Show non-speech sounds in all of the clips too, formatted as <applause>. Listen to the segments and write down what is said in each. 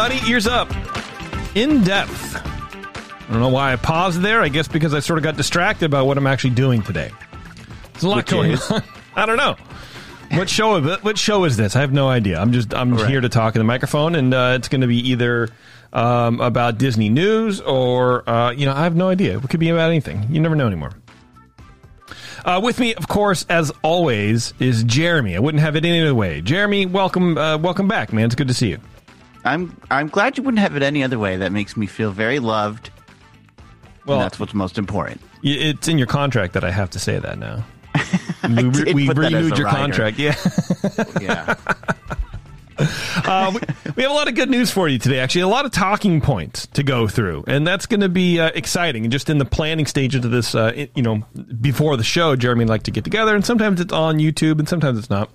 Everybody. Ears up. In depth. I don't know why I paused there. I guess because I sort of got distracted about what I'm actually doing today. There's a lot Which going is? on. <laughs> I don't know. What show? What show is this? I have no idea. I'm just I'm Right. here to talk in the microphone, and uh, it's going to be either um, about Disney news or uh, you know I have no idea. It could be about anything. You never know anymore. Uh, with me, of course, as always, is Jeremy. I wouldn't have it any other way. Jeremy, welcome, uh, welcome back, man. It's good to see you. I'm I'm glad you wouldn't have it any other way. That makes me feel very loved. Well, and that's what's most important. It's in your contract that I have to say that now. <laughs> we re- we put that as renewed your rider. contract. Yeah. <laughs> Yeah. Uh, we, we have a lot of good news for you today, actually. A lot of talking points to go through. And that's going to be uh, exciting. And just in the planning stages of this, uh, it- you know, before the show, Jeremy and I like to get together. And sometimes it's on YouTube and sometimes it's not.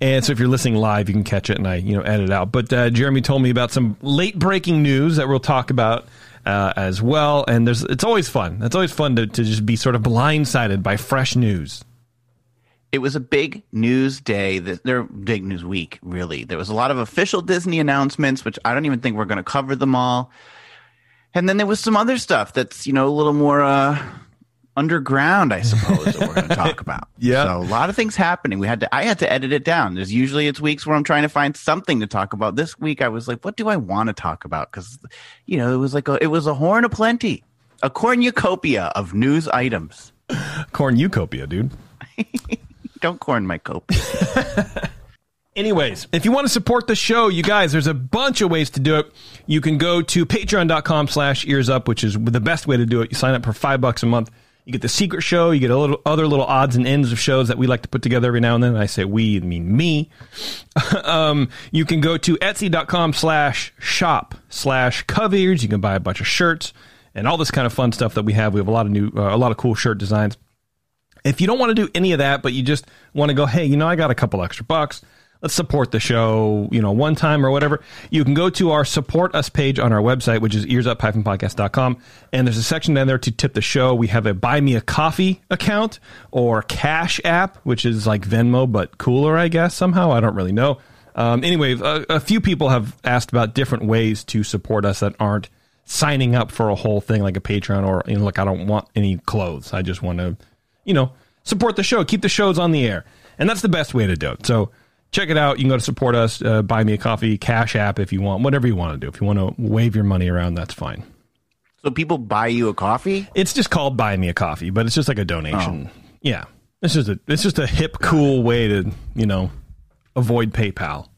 And so if you're listening live, you can catch it and I, you know, edit it out. But uh, Jeremy told me about some late breaking news that we'll talk about uh, as well. And there's it's always fun. It's always fun to, to just be sort of blindsided by fresh news. it was a big news day. This, there, big news week, really. There was a lot of official Disney announcements, which I don't even think we're going to cover them all. And then there was some other stuff that's you know a little more uh, underground, I suppose, that we're going <laughs> to talk about. Yeah. So a lot of things happening. We had to. I had to edit it down. There's usually it's weeks where I'm trying to find something to talk about. This week I was like, what do I want to talk about? Because you know it was like a, it was a horn of plenty, a cornucopia of news items. Cornucopia, dude. <laughs> Don't corn my copia. <laughs> Anyways, if you want to support the show, you guys, there's a bunch of ways to do it. You can go to patreon.com slash ears up, which is the best way to do it. You sign up for five bucks a month. You get the secret show. You get a little other little odds and ends of shows that we like to put together every now and then. I say we, I mean me. <laughs> um, you can go to etsy.com slash shop slash covers. You can buy a bunch of shirts and all this kind of fun stuff that we have. We have a lot of new, uh, a lot of cool shirt designs. If you don't want to do any of that, but you just want to go, hey, you know, I got a couple extra bucks. Let's support the show, you know, one time or whatever. You can go to our support us page on our website, which is earsup-podcast.com. And there's a section down there to tip the show. We have a buy me a coffee account or cash app, which is like Venmo, but cooler, I guess, somehow. I don't really know. Um, anyway, a, a few people have asked about different ways to support us that aren't signing up for a whole thing like a Patreon or, you know, like I don't want any clothes. I just want to you know, support the show, keep the shows on the air. And that's the best way to do it. So check it out. You can go to support us, uh, buy me a coffee, cash app if you want, whatever you want to do. If you want to wave your money around, that's fine. so people buy you a coffee. It's just called buy me a coffee, but it's just like a donation. Yeah. It's just a it's just a hip, cool way to, you know, avoid PayPal.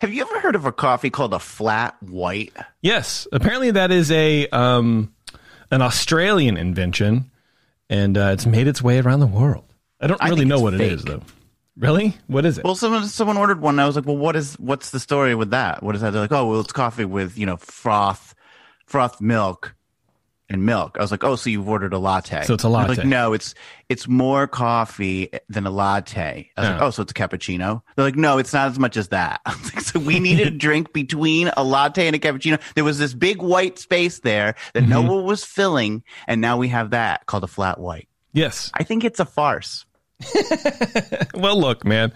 Have you ever heard of a coffee called a flat white? Yes. Apparently that is a um an Australian invention and uh, it's made its way around the world. I don't I really know what it fake. is though. Really? What is it? Well, someone someone ordered one. And I was like, well, what is what's the story with that? What is that? They're like, oh, well, it's coffee with you know froth, froth milk, and milk. I was like, oh, so you've ordered a latte? So it's a latte. Like, no, it's it's more coffee than a latte. I was like, Oh. oh, so it's a cappuccino? They're like, no, it's not as much as that. <laughs> I was like, so we needed a drink between a latte and a cappuccino. There was this big white space there that no Mm-hmm. one was filling, and now we have that called a flat white. yes. I think it's a farce. <laughs> Well, look, man.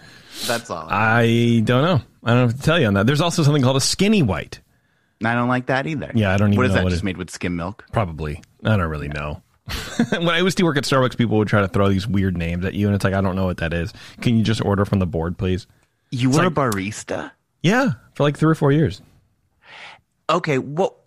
That's all. I don't know. I don't know what to tell you on that. There's also something called a skinny white, I don't like that either. Yeah, I don't even What is know that? what Just it- made with skim milk. Probably. I don't really know. <laughs> when I used to work at Starbucks, people would try to throw these weird names at you, and it's like, I don't know what that is. Can you just order from the board, please? You were like- a barista. Yeah, for like three or four years. Okay, well,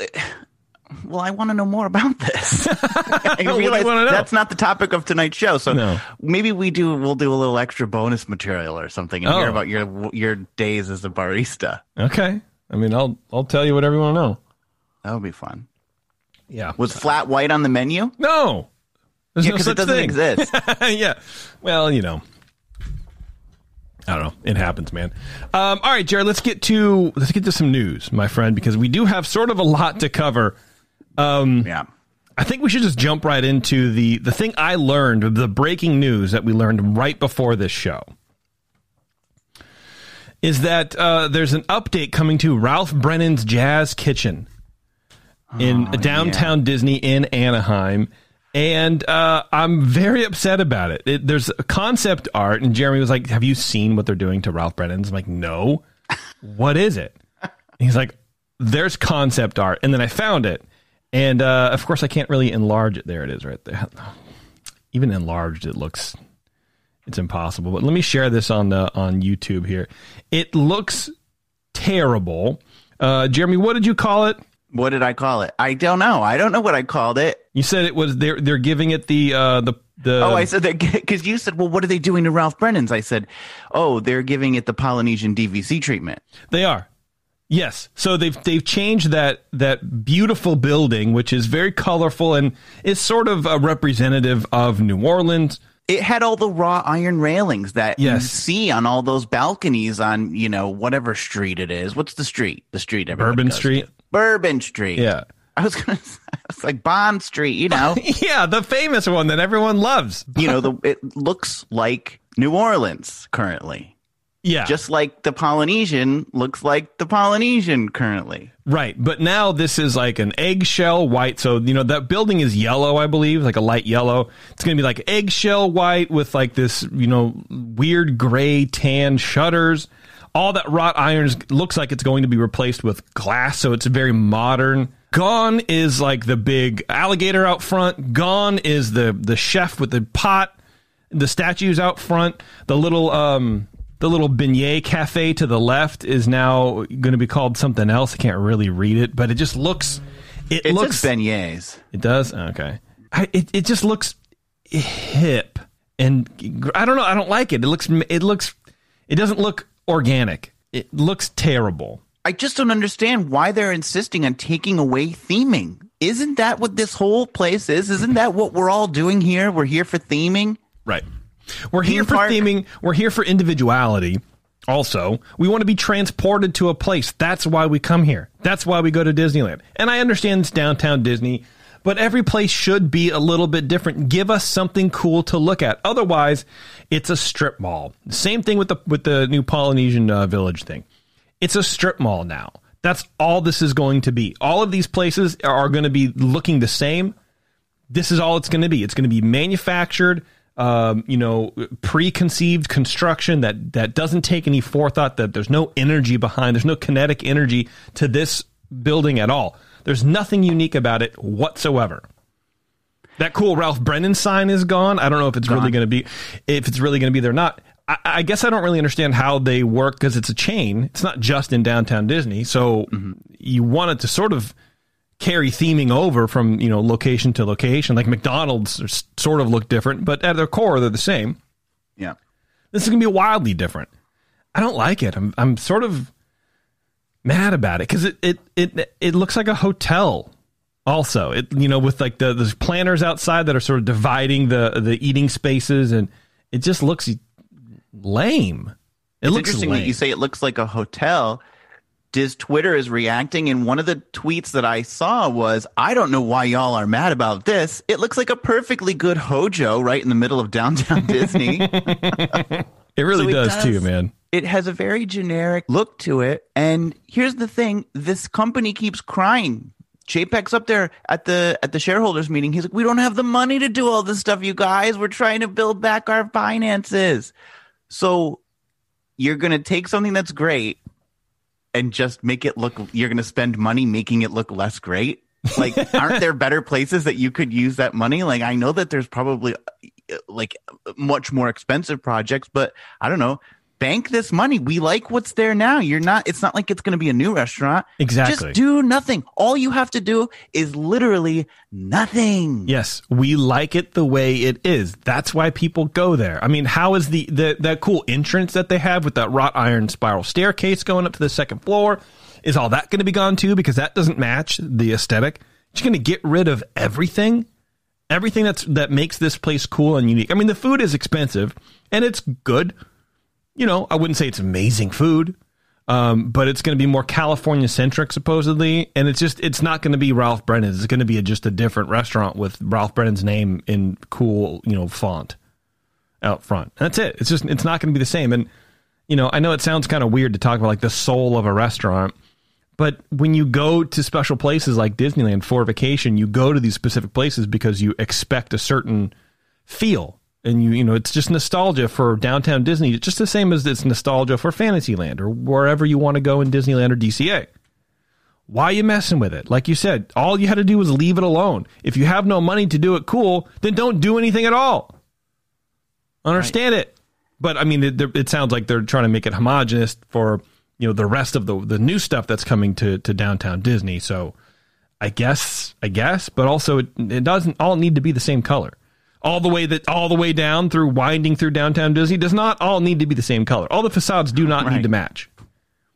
well, I want to know more about this. <laughs> I do you realize that's not the topic of tonight's show, so No. maybe we do. We'll do a little extra bonus material or something and hear Oh. about your your days as a barista. Okay. I mean, I'll I'll tell you whatever you want to know. That would be fun. Yeah. Was flat white on the menu? No. There's Yeah, no such it doesn't thing. exist. <laughs> yeah. Well, you know. I don't know. It happens, man. Um, all right, Jared. Let's get to let's get to some news, my friend, because we do have sort of a lot to cover. Yeah. I think we should just jump right into the the thing I learned, the breaking news that we learned right before this show. Is that uh, there's an update coming to Ralph Brennan's Jazz Kitchen in downtown Disney in Anaheim. And uh, I'm very upset about it. it. There's concept art, and Jeremy was like, "Have you seen what they're doing to Ralph Brennan's?" I'm like, "No." <laughs> what is it? He's like, "There's concept art," and then I found it, and uh, of course I can't really enlarge it. There it is, right there. <laughs> Even enlarged, it looks it's impossible. But let me share this on the on YouTube here. It looks terrible. Uh, Jeremy, what did you call it? What did I call it? I don't know. I don't know what I called it. You said it was they're they're giving it the uh, the the. Oh, I said that <laughs> because you said, "Well, what are they doing to Ralph Brennan's?" I said, "Oh, they're giving it the Polynesian DVC treatment." They are. Yes. So they've they've changed that that beautiful building, which is very colorful and is sort of a representative of New Orleans. It had all the raw iron railings that you see on all those balconies on, you know, whatever street it is. What's the street? The street Bourbon Street? to. Bourbon Street. Yeah. I was gonna. <laughs> say- It's like Bond Street. You know. <laughs> Yeah, the famous one that everyone loves. you know. The it looks like New Orleans currently, Yeah. just like the Polynesian looks like the Polynesian currently. Right, but now this is like an eggshell white. So you know that building is yellow, I believe, like a light yellow. It's going to be like eggshell white with like this, you know, weird gray tan shutters. All that wrought iron looks like it's going to be replaced with glass, so it's very modern. Gone is like the big alligator out front. Gone is the the chef with the pot. The statues out front. The little um the little beignet cafe to the left is now going to be called something else. I can't really read it, but it just looks. It, It looks. looks beignets. it does. Okay. I, it it just looks hip, and I don't know. I don't like it. It looks. It looks. It doesn't look organic. It looks terrible. I just don't understand why they're insisting on taking away theming. Isn't that what this whole place is? Isn't that what we're all doing here? We're here for theming. Right. We're here for park. theming. We're here for individuality. Also, we want to be transported to a place. That's why we come here. That's why we go to Disneyland. And I understand it's downtown Disney, but every place should be a little bit different. Give us something cool to look at. Otherwise, it's a strip mall. Same thing with the with the new Polynesian uh, Village thing. It's a strip mall now. That's all this is going to be. All of these places are going to be looking the same this is all it's going to be. It's going to be manufactured, um, you know, preconceived construction that that doesn't take any forethought. That there's no energy behind. There's no kinetic energy to this building at all. There's nothing unique about it whatsoever. That cool Ralph Brennan sign is gone. I don't know if it's really going to be if it's really going to be there or not. I, I guess I don't really understand how they work because it's a chain. It's not just in downtown Disney. So you want it to sort of carry theming over from you know location to location. Like McDonald's sort of look different, but at their core they're the same. Yeah. This is gonna be wildly different. I don't like it. I'm I'm sort of mad about it because it, it it it looks like a hotel. Also, it you know with like the the planners outside that are sort of dividing the the eating spaces, and it just looks lame. It It's looks interesting lame. that you say it looks like a hotel. Diz Twitter is reacting, and one of the tweets that I saw was, "I don't know why y'all are mad about this. It looks like a perfectly good hojo right in the middle of downtown <laughs> Disney. it really So it does, too, man. it has a very generic look to it. And here's the thing: this company keeps crying. JPEG's up there at the at the shareholders meeting. He's like, "We don't have the money to do all this stuff, you guys. We're trying to build back our finances." So you're going to take something that's great and just make it look you're going to spend money making it look less great? Like <laughs> aren't there better places that you could use that money? Like I know that there's probably uh, like much more expensive projects, but I don't know. Bank this money. We like what's there now. You're not, it's not like it's going to be a new restaurant. Exactly. Just do nothing. All you have to do is literally nothing. Yes, we like it the way it is. That's why people go there. I mean, how is the, the that cool entrance that they have with that wrought iron spiral staircase going up to the second floor? Is all that going to be gone too? Because that doesn't match the aesthetic. You're going to get rid of everything, everything that's that makes this place cool and unique. I mean, the food is expensive and it's good. You know, I wouldn't say it's amazing food, um, but it's going to be more California centric supposedly, and it's just it's not going to be Ralph Brennan's. It's going to be a, just a different restaurant with Ralph Brennan's name in cool, you know, font out front. That's it. It's just it's not going to be the same. And you know, I know it sounds kind of weird to talk about like the soul of a restaurant, but when you go to special places like Disneyland for vacation, you go to these specific places because you expect a certain feel. And you, you know, it's just nostalgia for downtown Disney, It's just the same as it's nostalgia for Fantasyland or wherever you want to go in Disneyland or DCA. Why are you messing with it? Like you said, all you had to do was leave it alone. If you have no money to do it cool, then don't do anything at all. Understand right. it. But I mean, it, it sounds like they're trying to make it homogenous for you know the rest of the the new stuff that's coming to to downtown Disney. So I guess I guess, but also it, it doesn't all need to be the same color. All the way that all the way down through winding through downtown Disney does not all need to be the same color. All the facades do not right. need to match.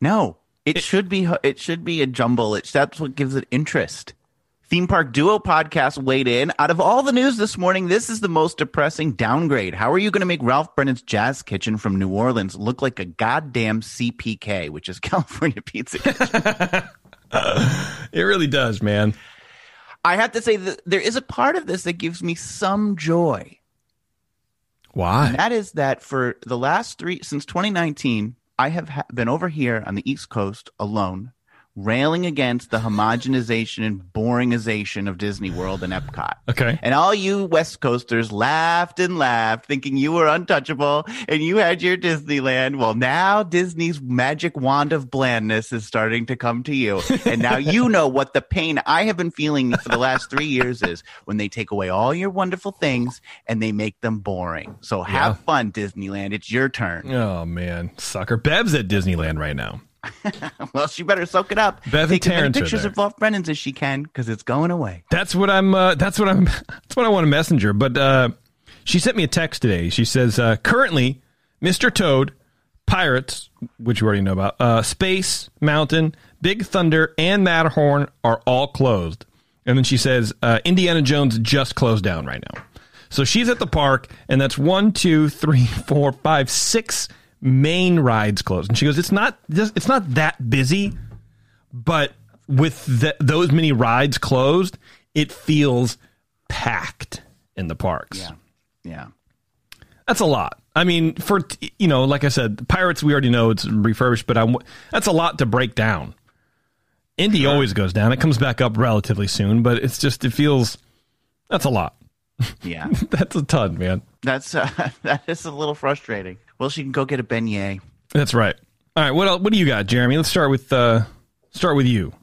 No, it, it, should be it should be a jumble. It's that's what gives it interest. Theme Park Duo podcast weighed in. Out of all the news this morning, this is the most depressing downgrade. How are you going to make Ralph Brennan's Jazz Kitchen from New Orleans look like a goddamn CPK, which is <laughs> California Pizza Kitchen? <laughs> it really does, man. I have to say that there is a part of this that gives me some joy. Why? And that is that for the last three, since 2019, I have ha- been over here on the East Coast alone railing against the homogenization and boringization of Disney World and Epcot. Okay. And all you West Coasters laughed and laughed, thinking you were untouchable and you had your Disneyland. Well, now Disney's magic wand of blandness is starting to come to you. And now you <laughs> know what the pain I have been feeling for the last three years is when they take away all your wonderful things and they make them boring. So have yeah. fun, Disneyland. It's your turn. Oh, man. Sucker. Bev's at Disneyland right now. <laughs> well, she better soak it up. Bev Take as many pictures of Ralph Brennan's as she can because it's going away. That's what I'm. Uh, that's what I'm. <laughs> That's what I want a messenger. But uh, she sent me a text today. She says uh, currently, Mr. Toad, Pirates, which you already know about, uh, Space Mountain, Big Thunder, and Matterhorn are all closed. And then she says uh, Indiana Jones just closed down right now. So she's at the park, and that's one, two, three, four, five, six main rides closed. And she goes, it's not it's not that busy, but with the, those many rides closed, it feels packed in the parks. Yeah. Yeah. That's a lot. I mean, for you know, like I said, Pirates we already know it's refurbished, but I'm, that's a lot to break down. Indy sure. always goes down. It comes back up relatively soon, but it's just it feels that's a lot. Yeah, <laughs> that's a ton, man. That's uh, <laughs> that is a little frustrating. Well, she can go get a beignet. That's right. All right, what else, what do you got, Jeremy? Let's start with uh, start with you.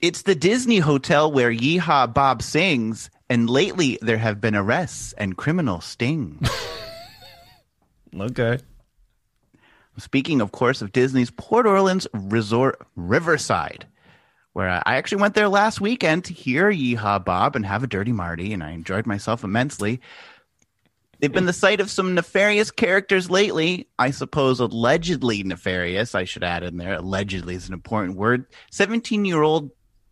It's the Disney hotel where Yeehaw Bob sings, and lately there have been arrests and criminal stings. <laughs> okay. Speaking, of course, of Disney's Port Orleans Resort Riverside, where I actually went there last weekend to hear Yeehaw Bob and have a Dirty Marty, and I enjoyed myself immensely. They've been the site of some nefarious characters lately. I suppose allegedly nefarious. I should add in there. Allegedly is an important word. 17 year old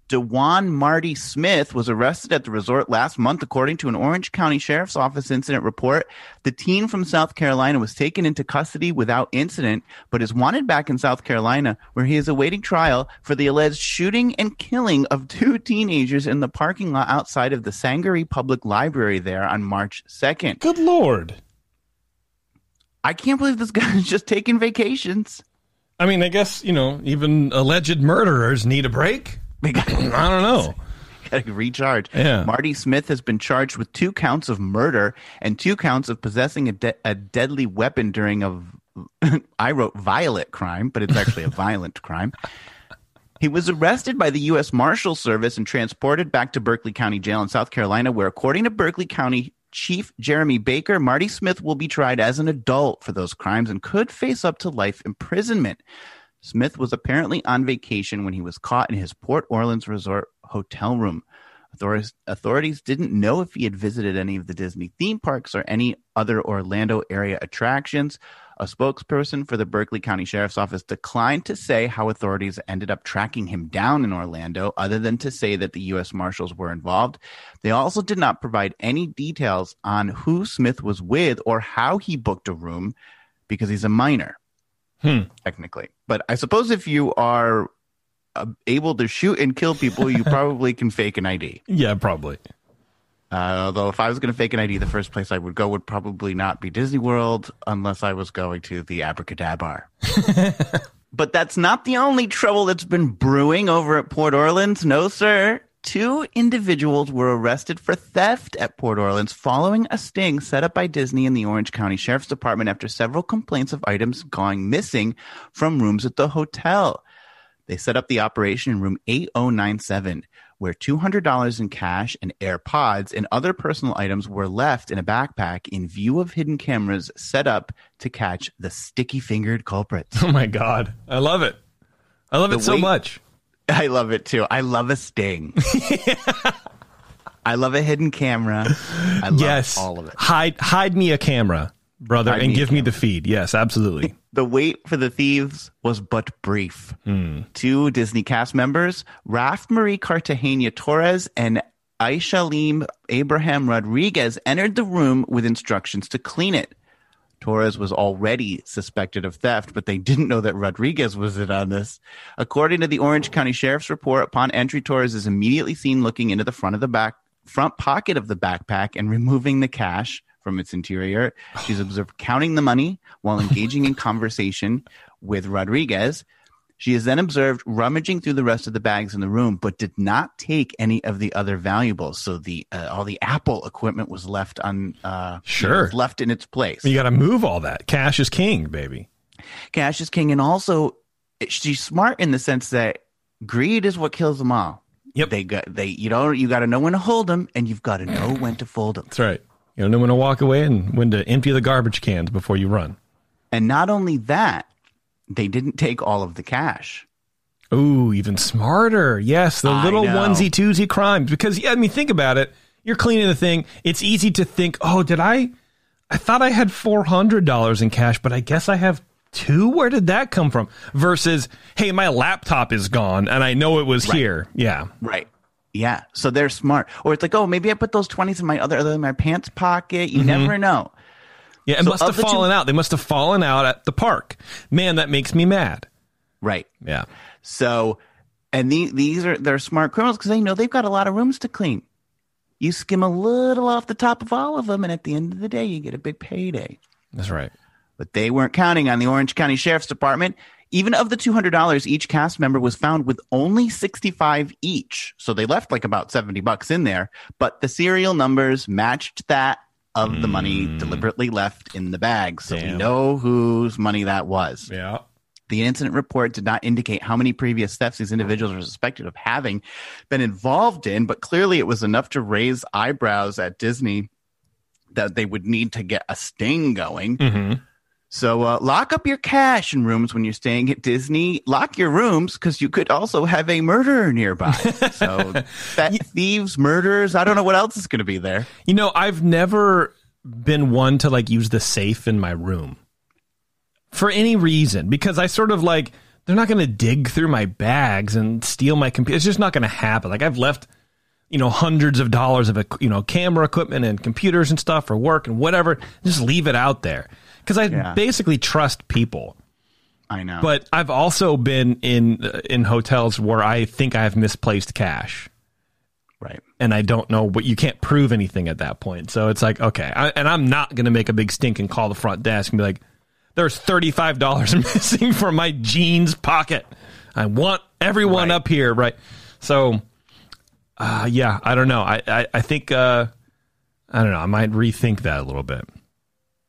Dewan Marty Smith was arrested at the resort last month, according to an Orange County Sheriff's Office incident report. The teen from South Carolina was taken into custody without incident, but is wanted back in South Carolina, where he is awaiting trial for the alleged shooting and killing of <laughs> two teenagers in the parking lot outside of the Sangaree Public Library there on March 2nd. Good Lord. I can't believe this <laughs> guy is just taking vacations. I mean, I guess, you know, even alleged murderers need a break. <laughs> I don't know. <laughs> Got to recharge. Yeah. Marty Smith has been charged with two counts of murder and two counts of possessing a, de- a deadly weapon during a <laughs> I wrote violent crime, but it's actually a violent crime. He was arrested by the U.S. Marshal Service and transported back to Berkeley County Jail in South Carolina, where, according to Berkeley County Chief Jeremy Baker, Marty Smith will be tried as an adult for those crimes and could face up to life imprisonment. Smith was apparently on vacation when he was caught in his Port Orleans resort hotel room. Authorities, authorities didn't know if he had visited any of the Disney theme parks or any other Orlando area attractions. A spokesperson for the Berkeley County Sheriff's Office declined to say how authorities ended up tracking him down in Orlando, other than to say that the U.S. Marshals were involved. They also did not provide any details on who Smith was with or how he booked a room because he's a minor, Hmm. technically. But I suppose if you are uh, able to shoot and kill people, you <laughs> probably can fake an ID. Yeah, probably. Uh, although if I was going to fake an ID, the first place I would go would probably not be Disney World unless I was going to the AbracadaBar. <laughs> but that's not the only trouble that's been brewing over at Port Orleans. No, sir. Two individuals were arrested for theft at Port Orleans following a sting set up by Disney and the Orange County Sheriff's Department after several complaints of items going missing from rooms at the hotel. They set up the operation in room 8097, where $200 in cash and AirPods and other personal items were left in a backpack in view of hidden cameras set up to catch the sticky fingered culprits. Oh my god, I love it. I love The it so much. <laughs> I love it too. I love a sting. <laughs> I love a hidden camera. I love yes, all of it. Hide, hide me a camera, brother, Hide and me give me the feed. Yes, absolutely. <laughs> The wait for the thieves was but brief. Hmm. Two Disney cast members, Raf Marie Cartagena Torres and Aishalim Abraham Rodriguez, entered the room with instructions to clean it. Torres was already suspected of theft, but they didn't know that Rodriguez was in on this. According to the Orange County Sheriff's report, upon entry, Torres is immediately seen looking into the front of the back front pocket of the backpack and removing the cash from its interior. She's <sighs> observed counting the money while engaging in conversation with Rodriguez. She is then observed rummaging through the rest of the bags in the room, but did not take any of the other valuables. So the uh, all the Apple equipment was left on uh, Sure. left in its place. You got to move all that. Cash is king, baby. Cash is king, and also she's smart in the sense that greed is what kills them all. Yep. They got they you know you got to know when to hold them, and you've got to know when to fold them. That's right. You don't know when to walk away and when to empty the garbage cans before you run. And not only that, they didn't take all of the cash. Ooh, even smarter. Yes, the I little know. onesie twosie crimes. Because yeah, I mean, think about it. You're cleaning the thing. It's easy to think, oh, did I? I thought I had four hundred dollars in cash, but I guess I have two. Where did that come from? Versus, hey, my laptop is gone, and I know it was here. Yeah, Right. Yeah. So they're smart. Or it's like, oh, maybe I put those twenties in my other, other in my pants pocket. You mm-hmm. never know. Yeah. It So must have the two- fallen out. They must have fallen out at the park. Man, that makes me mad. Right. Yeah. So, and the, these are they're smart criminals because they know they've got a lot of rooms to clean. You skim a little off the top of all of them, and at the end of the day, you get a big payday. That's right. But they weren't counting on the Orange County Sheriff's Department. Even of the $200, each cast member was found with only 65 each. So they left like about 70 bucks in there, but the serial numbers matched that of the money deliberately left in the bag. So we know whose money that was. Yeah. The incident report did not indicate how many previous thefts these individuals were suspected of having been involved in, but clearly it was enough to raise eyebrows at Disney that they would need to get a sting going. hmm So uh, lock up your cash in rooms when you're staying at Disney. Lock your rooms because you could also have a murderer nearby. <laughs> So that thieves, murderers. I don't know what else is going to be there. You know, I've never been one to like use the safe in my room for any reason because I sort of like they're not going to dig through my bags and steal my computer. It's just not going to happen. Like I've left, you know, hundreds of dollars of you know camera equipment and computers and stuff for work and whatever. Just leave it out there because I Yeah. basically trust people. I know. But I've also been in in hotels where I think I've misplaced cash right. and I don't know what you can't prove anything at that point. So it's like, okay, I, and I'm not going to make a big stink and call the front desk and be like, there's $35 <laughs> missing from my jeans pocket. I want everyone Right. up here. Right. So, uh, yeah, I don't know. I, I, I think, uh, I don't know. I might rethink that a little bit.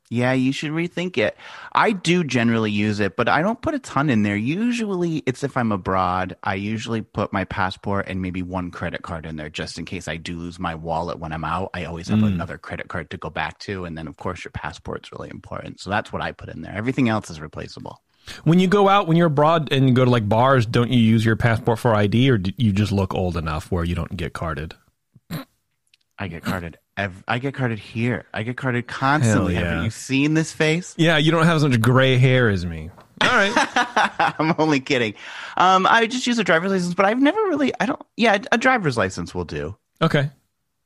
Yeah, you should rethink it. I do generally use it, but I don't put a ton in there. Usually it's if I'm abroad. I usually put my passport and maybe one credit card in there just in case I do lose my wallet when I'm out. I always have Mm. another credit card to go back to. And then, of course, your passport's really important. So that's what I put in there. Everything else is replaceable. When you go out, when you're abroad and you go to like bars, don't you use your passport for ID, or do you just look old enough where you don't get carded? I get carded. Ev- I get carded here. I get carded constantly. Hell yeah. Have you seen this face? Yeah, you don't have as much gray hair as me. All right. <laughs> I'm only kidding. Um, I just use a driver's license, but I've never really. I don't. Yeah, a driver's license will do. Okay.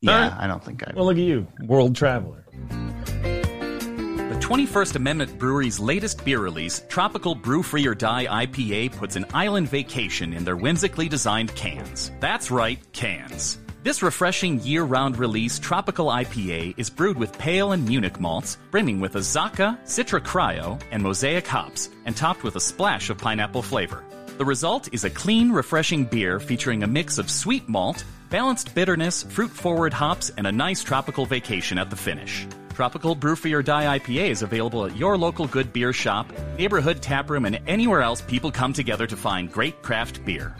Yeah, right. I don't think I. Well, look at you, world traveler. The 21st Amendment Brewery's latest beer release, Tropical Brew Free or Die IPA, puts an island vacation in their whimsically designed cans. That's right, cans. This refreshing year round release, Tropical IPA, is brewed with pale and Munich malts, brimming with Azacca, Citra Cryo, and Mosaic hops, and topped with a splash of pineapple flavor. The result is a clean, refreshing beer featuring a mix of sweet malt, balanced bitterness, fruit forward hops, and a nice tropical vacation at the finish. Tropical Brew Free or Die IPA is available at your local good beer shop, neighborhood taproom, and anywhere else people come together to find great craft beer.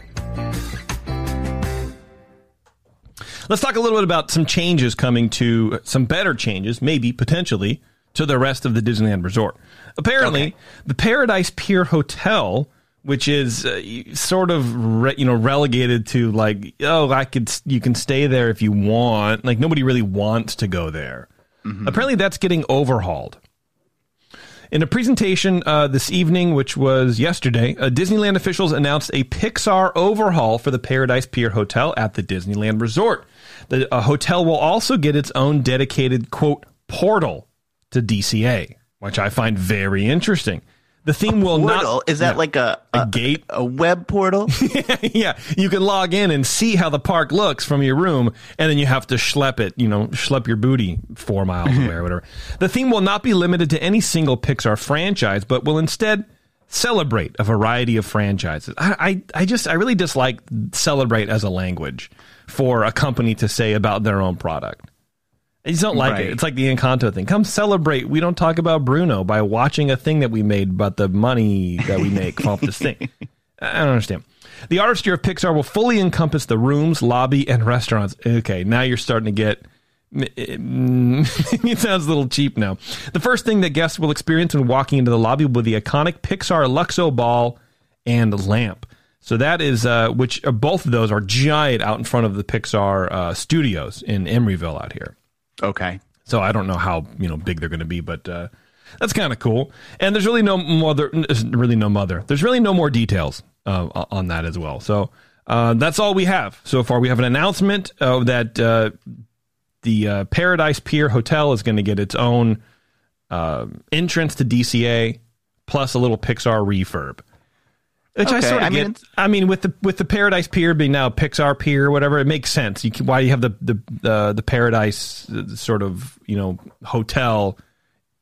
Let's talk a little bit about some changes coming to some better changes, maybe potentially to the rest of the Disneyland Resort. Apparently, Okay. the Paradise Pier Hotel, which is uh, sort of re- you know relegated to like oh I could you can stay there if you want, like nobody really wants to go there. Apparently, that's getting overhauled. In a presentation uh, this evening, which was yesterday, uh, Disneyland officials announced a Pixar overhaul for the Paradise Pier Hotel at the Disneyland Resort. The uh, hotel will also get its own dedicated, quote, portal to DCA, which I find very interesting. The theme will portal not. is that Yeah. like a, A gate? a web portal? <laughs> yeah, you can log in and see how the park looks from your room, and then you have to schlep it, you know, schlep your booty four miles away or <laughs> whatever. The theme will not be limited to any single Pixar franchise, but will instead celebrate a variety of franchises. I, I, I just, I really dislike celebrate as a language for a company to say about their own product. I just don't like Right. it. It's like the Encanto thing. Come celebrate. We don't talk about Bruno by watching a thing that we made but the money that we make off this thing. <laughs> I don't understand. The artistry of Pixar will fully encompass the rooms, lobby, and restaurants. Okay, now you're starting to get. <laughs> it sounds a little cheap now. The first thing that guests will experience when walking into the lobby will be the iconic Pixar Luxo ball and lamp. So that is, uh, which uh, both of those are giant out in front of the Pixar uh, studios in Emeryville out here. Okay. So I don't know how you know big they're going to be, but uh, that's kind of cool. And there's really no mother, there's really no mother. There's really no more details uh, on that as well. So uh, that's all we have so far. We have an announcement uh, that uh, the uh, Paradise Pier Hotel is going to get its own uh, entrance to DCA plus a little Pixar refurb. Which I sort of I mean, get. it's- I mean, with the with the Paradise Pier being now Pixar Pier or whatever, it makes sense. You can, why you have the the uh, the Paradise uh, sort of you know hotel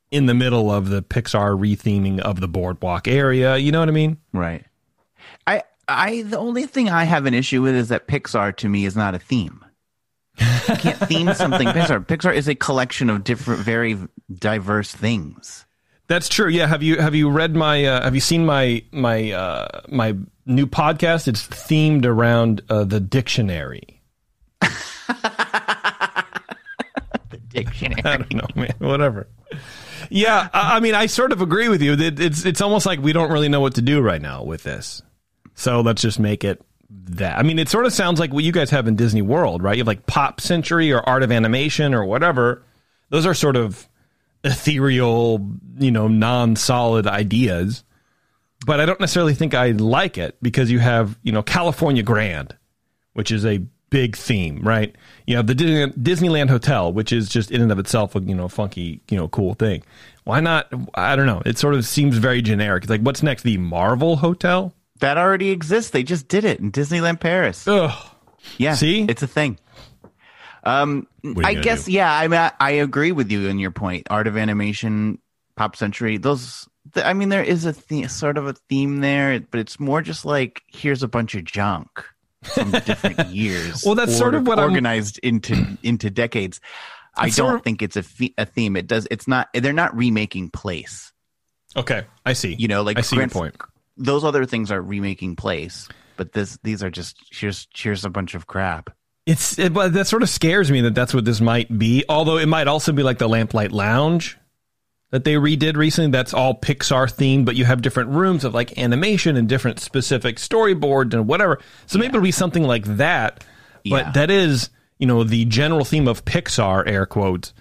in the middle of the Pixar retheming of the boardwalk area. You know what I mean? Right. I I the only thing I have an issue with is that Pixar to me is not a theme. You can't theme something <laughs> Pixar. Pixar is a collection of different, very diverse things. That's true. Yeah. Have you have you read my uh, have you seen my my uh, my new podcast? It's themed around uh, the dictionary. <laughs> The dictionary. <laughs> I don't know, man. Whatever. Yeah, I I mean, I sort of agree with you. It- It's it's almost like we don't really know what to do right now with this. So let's just make it that. I mean, it sort of sounds like what you guys have in Disney World, right? You have like Pop Century or Art of Animation or whatever. Those are sort of ethereal, you know, non-solid ideas. But I don't necessarily think I like it because you have, you know, California Grand, which is a big theme, right? You have the Disneyland Hotel, which is just in and of itself a you know funky, you know, cool thing. Why not? I don't know. It sort of seems very generic. It's like, what's next? The Marvel Hotel? That already exists. They just did it in Disneyland Paris. Ugh. Yeah, See? it's a thing. Um, I guess do? yeah. I mean, I, I agree with you in your point. Art of animation, Pop Century. Those. th- I mean, there is a the, sort of a theme there, but it's more just like here's a bunch of junk. from different <laughs> years. Well, that's sort of what I'm- organized into <clears throat> into decades. I sort don't of- think it's a, fe- a theme. It does. It's not. They're not remaking place. Okay, I see. You know, like I see your point. Those other things are remaking place, but this these are just here's here's a bunch of crap. It's it, but that sort of scares me that that's what this might be. Although it might also be like the Lamplight Lounge that they redid recently. That's all Pixar themed, but you have different rooms of like animation and different specific storyboards and whatever. So maybe it'll be something like that. But Yeah. that is you know the general theme of Pixar air quotes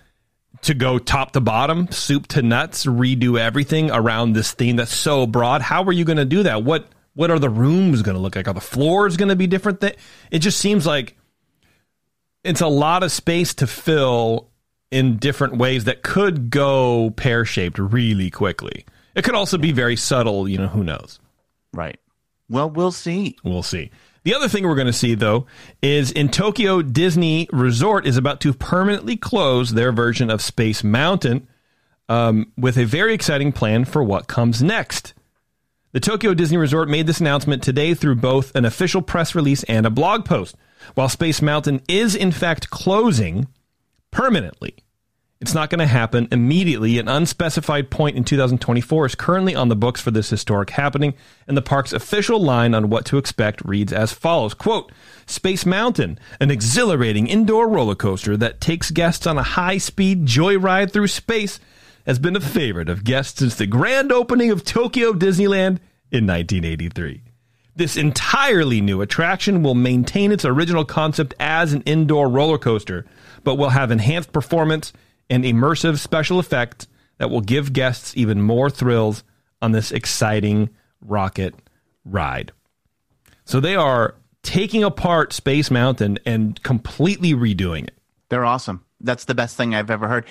to go top to bottom, soup to nuts, redo everything around this theme that's so broad. How are you going to do that? What what are the rooms going to look like? Are the floors going to be different? Th- it just seems like it's a lot of space to fill in different ways that could go pear shaped really quickly. It could also be very subtle. You know, who knows? Right. Well, we'll see. We'll see. The other thing we're going to see, though, is in Tokyo, Disney Resort is about to permanently close their version of Space Mountain um, with a very exciting plan for what comes next. The Tokyo Disney Resort made this announcement today through both an official press release and a blog post. While Space Mountain is, in fact, closing permanently, it's not going to happen immediately. An unspecified point in 2024 is currently on the books for this historic happening, and the park's official line on what to expect reads as follows quote, Space Mountain, an exhilarating indoor roller coaster that takes guests on a high speed joyride through space, has been a favorite of guests since the grand opening of Tokyo Disneyland in 1983. This entirely new attraction will maintain its original concept as an indoor roller coaster, but will have enhanced performance and immersive special effects that will give guests even more thrills on this exciting rocket ride. So they are taking apart Space Mountain and completely redoing it. They're awesome. That's the best thing I've ever heard.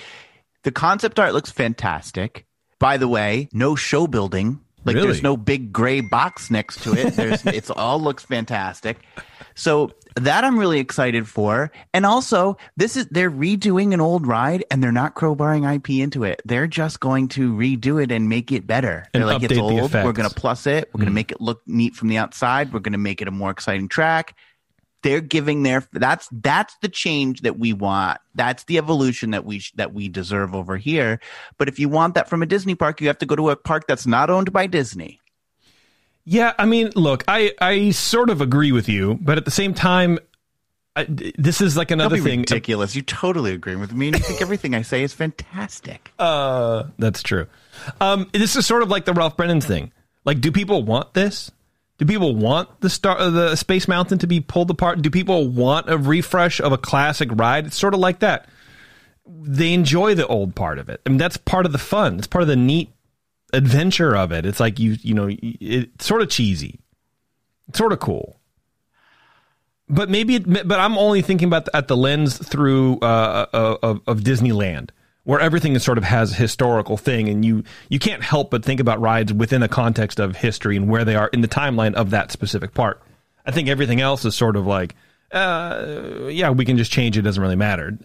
The concept art looks fantastic. By the way, no show building. Like Really? there's no big gray box next to it. There's <laughs> it's all looks fantastic. So that I'm really excited for. And also, this is they're redoing an old ride and they're not crowbarring IP into it. They're just going to redo it and make it better. And they're like it's old. We're. Mm. going to plus it. We're going to make it look neat from the outside. We're going to make it a more exciting track they're giving their that's that's the change that we want that's the evolution that we sh- that we deserve over here but if you want that from a disney park you have to go to a park that's not owned by disney Yeah, I mean, look, I I sort of agree with you, but at the same time, I, this is like another thing. ridiculous you totally agree with me and you think everything i say is fantastic <laughs> Uh, that's true. Um, this is sort of like the Ralph Brennan thing. Like, do people want this? Do people want the star, uh, the Space Mountain to be pulled apart? Do people want a refresh of a classic ride? It's sort of like that. They enjoy the old part of it. I mean, that's part of the fun. It's part of the neat adventure of it. It's like you, you know, it's sort of cheesy. It's sort of cool. But maybe, but I'm only thinking about the, at the lens through uh, uh, of, of Disneyland, where everything is sort of has a historical thing, and you you can't help but think about rides within a context of history and where they are in the timeline of that specific part I think everything else is sort of like, uh, yeah, we can just change. It doesn't really matter.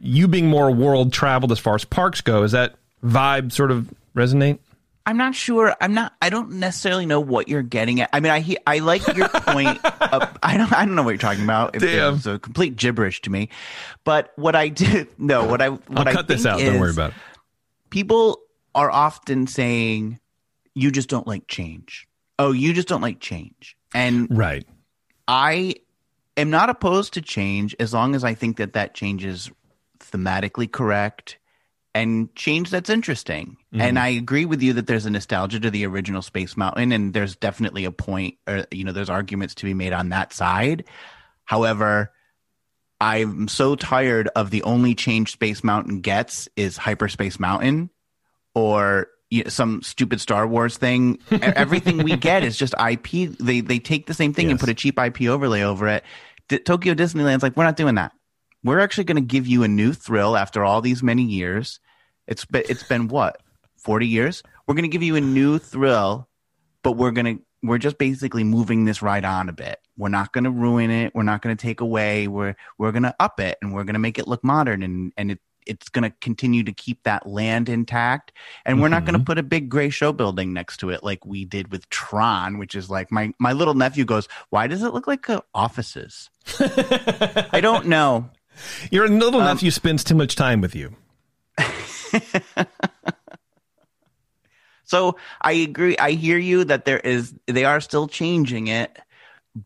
You being more world traveled as far as parks go, is that vibe sort of resonate? I'm not sure i'm not i don't necessarily know what you're getting at i mean i he, i like your point <laughs> of, i don't i don't know what you're talking about it, Damn. it's a complete gibberish to me but what i did <laughs> no what i what I'll I cut this out. Don't worry about it. people are often saying you just don't like change oh you just don't like change and Right. i am not opposed to change as long as i think that that change is thematically correct and change that's interesting and mm-hmm. i agree with you that there's a nostalgia to the original space mountain and there's definitely a point or you know there's arguments to be made on that side however i'm so tired of the only change space mountain gets is hyperspace mountain or you know, some stupid Star Wars thing. <laughs> Everything we get is just IP. They they take the same thing and put a cheap IP overlay over it. D- Tokyo Disneyland's like, we're not doing that. We're actually going to give you a new thrill after all these many years. It's been it's been what forty years. We're going to give you a new thrill, but we're going to we're just basically moving this ride on a bit. We're not going to ruin it. We're not going to take away. We're we're going to up it and we're going to make it look modern and and it it's going to continue to keep that land intact, and we're not going to put a big gray show building next to it like we did with Tron, which is like my my little nephew goes, "Why does it look like uh, offices?" <laughs> I don't know. Your little nephew spends too much time with you. <laughs> <laughs> So I agree. I hear you that there is they are still changing it,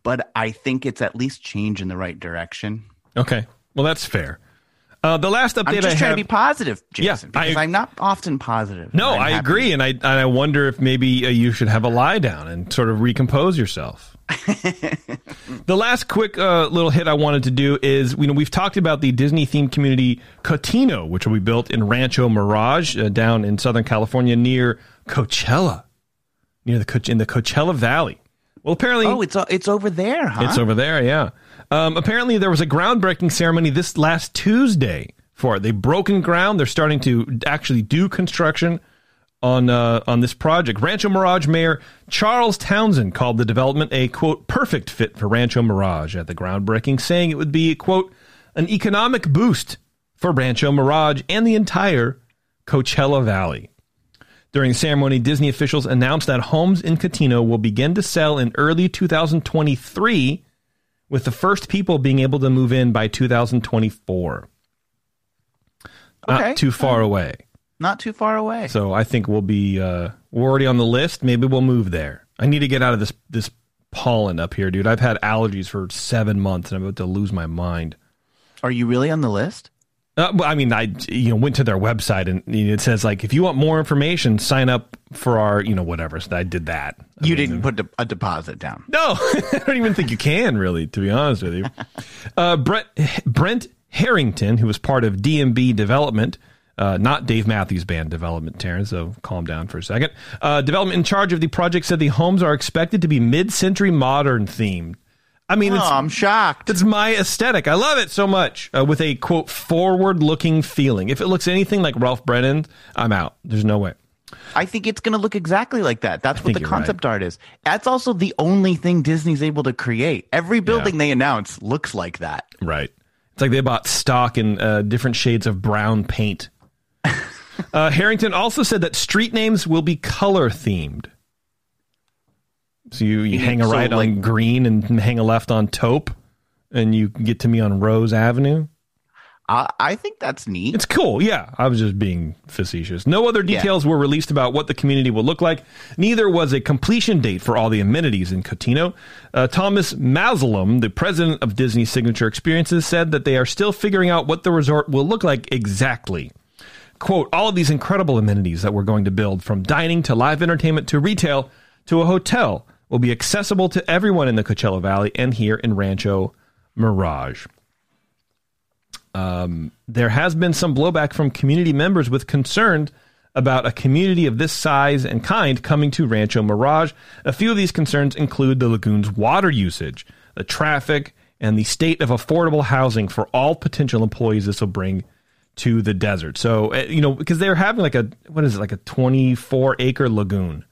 but I think it's at least change in the right direction. Okay. Well, that's fair. Uh, the last update I'm just I trying have. to be positive, Yeah, Jason, because I- I'm not often positive. no, I happy. agree, and I and I wonder if maybe uh, you should have a lie down and sort of recompose yourself. The last quick uh, little hit I wanted to do is you know we've talked about the Disney themed community Cotino, which will be built in Rancho Mirage uh, down in Southern California near Coachella, near the Coach in the Coachella Valley. Well, apparently, Oh, it's o- it's over there, huh? It's over there, yeah. Um, apparently, there was a groundbreaking ceremony this last Tuesday for it. They've broken ground. They're starting to actually do construction on uh, on this project. Rancho Mirage Mayor Charles Townsend called the development a quote perfect fit for Rancho Mirage at the groundbreaking, saying it would be quote an economic boost for Rancho Mirage and the entire Coachella Valley. During the ceremony, Disney officials announced that homes in Cotino will begin to sell in early 2023, with the first people being able to move in by 2024. Okay. Not too far away. Not too far away. So I think we'll be uh, we're already on the list. Maybe we'll move there. I need to get out of this this pollen up here, dude. I've had allergies for seven months, and I'm about to lose my mind. Are you really on the list? Uh, well, I mean, I you know went to their website and it says like if you want more information, sign up for our you know whatever. So I did that. I You mean, didn't put de- a deposit down. No, <laughs> I don't even think you can really, to be honest with you. <laughs> Uh, Brent, Brent Harrington, who was part of DMB Development, uh, not Dave Matthews Band Development, Terrence, so calm down for a second. Uh, development in charge of the project said the homes are expected to be mid century modern themed. I mean, Oh, it's, I'm shocked. it's my aesthetic. I love it so much uh, with a quote forward looking feeling. If it looks anything like Ralph Brennan, I'm out. There's no way. I think it's going to look exactly like that. That's what the concept art is. That's also the only thing Disney's able to create. Every building they announce looks like that. Right. It's like they bought stock in uh, different shades of brown paint. Uh, Harrington also said that street names will be color themed. So you, you hang a So, right on green and hang a left on taupe, and you get to me on Rose Avenue. I, I think that's neat. It's cool. Yeah, I was just being facetious. No other details were released about what the community will look like. Neither was a completion date for all the amenities in Cotino. Uh, Thomas Mazloum, the president of Disney Signature Experiences, said that they are still figuring out what the resort will look like exactly. Quote, all of these incredible amenities that we're going to build, from dining to live entertainment to retail to a hotel, will be accessible to everyone in the Coachella Valley and here in Rancho Mirage um, there has been some blowback from community members with concerns about a community of this size and kind coming to Rancho Mirage. A few of these concerns include the lagoon's water usage, the traffic, and the state of affordable housing for all potential employees this will bring to the desert. So, uh, you know, because they're having like a, what is it, like a 24 acre lagoon.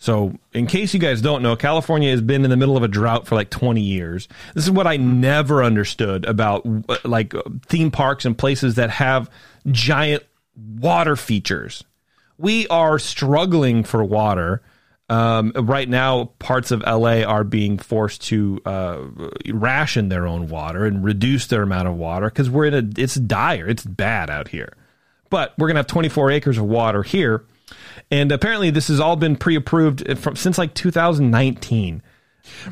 So, in case you guys don't know, California has been in the middle of a drought for like 20 years. This is what I never understood about uh, like uh, theme parks and places that have giant water features. We are struggling for water. Um, right now, parts of LA are being forced to uh, ration their own water and reduce their amount of water because we're in a it's dire, it's bad out here. But we're gonna have 24 acres of water here, and apparently this has all been pre-approved from since like 2019.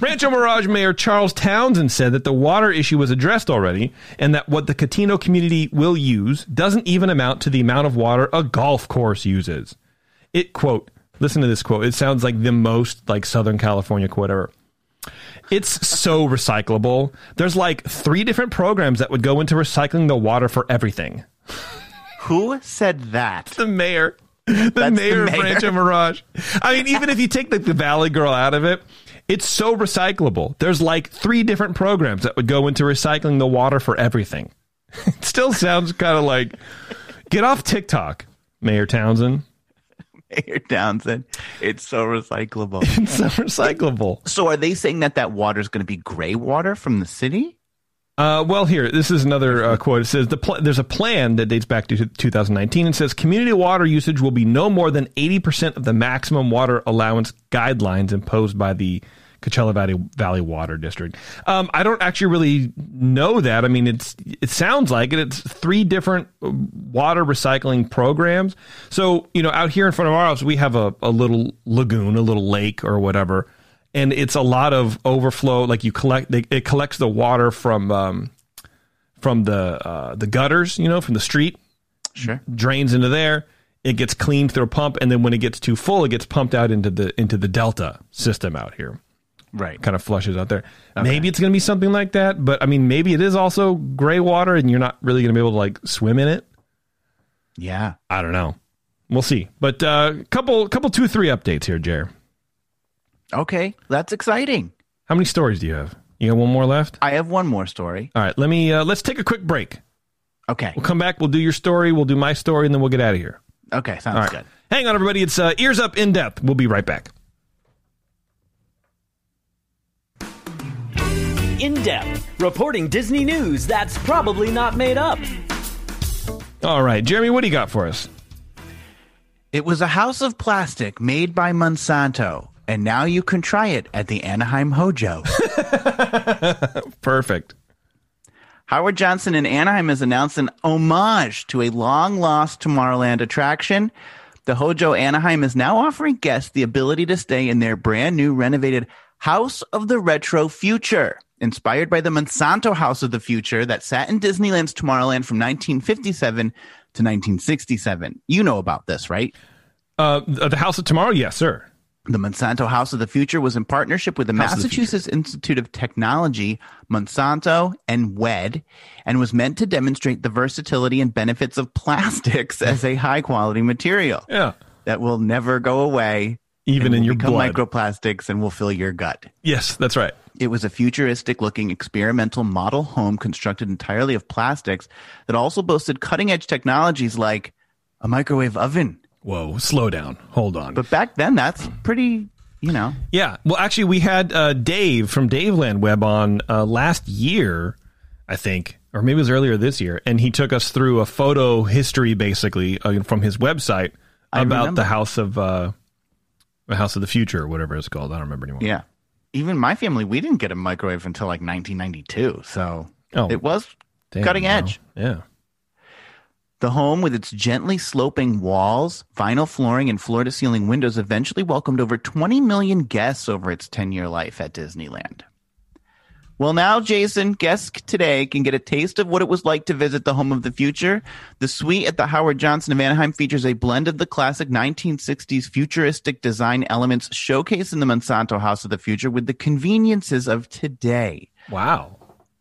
Rancho Mirage Mayor Charles Townsend said that the water issue was addressed already, and that what the Cotino community will use doesn't even amount to the amount of water a golf course uses. It quote, listen to this quote. It sounds like the most like Southern California quote ever. It's so recyclable. There's like three different programs that would go into recycling the water for everything. Who said that? The mayor. The the mayor of. Rancho Mirage. I mean, even if you take like the Valley Girl out of it, it's so recyclable. There's like three different programs that would go into recycling the water for everything. <laughs> It still sounds kind of like get off TikTok, Mayor Townsend. <laughs> Mayor Townsend. It's so recyclable. <laughs> It's so recyclable. so are they saying that that water is going to be gray water from the city? Uh, well, here, this is another uh, quote. It says the pl- there's a plan that dates back to 2019 and says community water usage will be no more than 80% of the maximum water allowance guidelines imposed by the Coachella Valley, Valley Water District. Um, I don't actually really know that. I mean, it's it sounds like it. It's three different uh, water recycling programs. So you know, out here in front of our house, we have a, a little lagoon, a little lake, or whatever and it's a lot of overflow. Like you collect, it collects the water from um, from the uh, the gutters, you know, from the street. Sure. Drains into there. It gets cleaned through a pump, and then when it gets too full, it gets pumped out into the into the delta system out here. Right. Kind of flushes out there. Okay. Maybe it's going to be something like that, but I mean, maybe it is also gray water, and you're not really going to be able to like swim in it. Yeah. I don't know. We'll see. But uh, couple couple two three updates here, Jer. Okay, that's exciting. How many stories do you have? You got one more left? I have one more story. All right, let me uh, let's take a quick break. Okay. We'll come back, we'll do your story, we'll do my story and then we'll get out of here. Okay, sounds right. good. Hang on everybody, it's uh, Ears Up in Depth. We'll be right back. In Depth, reporting Disney news that's probably not made up. All right, Jeremy, what do you got for us? It was a house of plastic made by Monsanto and now you can try it at the Anaheim Hojo. <laughs> Perfect. Howard Johnson in Anaheim has announced an homage to a long lost Tomorrowland attraction. The Hojo Anaheim is now offering guests the ability to stay in their brand new renovated House of the Retro Future, inspired by the Monsanto House of the Future that sat in Disneyland's Tomorrowland from 1957 to 1967. You know about this, right? Uh, the House of Tomorrow? Yes, sir. The Monsanto House of the Future was in partnership with the House Massachusetts the Institute of Technology, Monsanto, and WED, and was meant to demonstrate the versatility and benefits of <laughs> plastics as a high quality material. Yeah. That will never go away. Even in your become blood. microplastics and will fill your gut. Yes, that's right. It was a futuristic looking experimental model home constructed entirely of plastics that also boasted cutting edge technologies like a microwave oven Whoa, slow down. Hold on. But back then, that's pretty, you know. Yeah. Well, actually, we had uh, Dave from Daveland Web on uh, last year, I think, or maybe it was earlier this year, and he took us through a photo history, basically, uh, from his website about the House of uh, the House of the Future, or whatever it's called. I don't remember anymore. Yeah. Even my family, we didn't get a microwave until like 1992, so oh, it was damn, cutting edge. Yeah. The home, with its gently sloping walls, vinyl flooring, and floor to ceiling windows, eventually welcomed over 20 million guests over its 10 year life at Disneyland. Well, now, Jason, guests today can get a taste of what it was like to visit the home of the future. The suite at the Howard Johnson of Anaheim features a blend of the classic 1960s futuristic design elements showcased in the Monsanto House of the Future with the conveniences of today. Wow.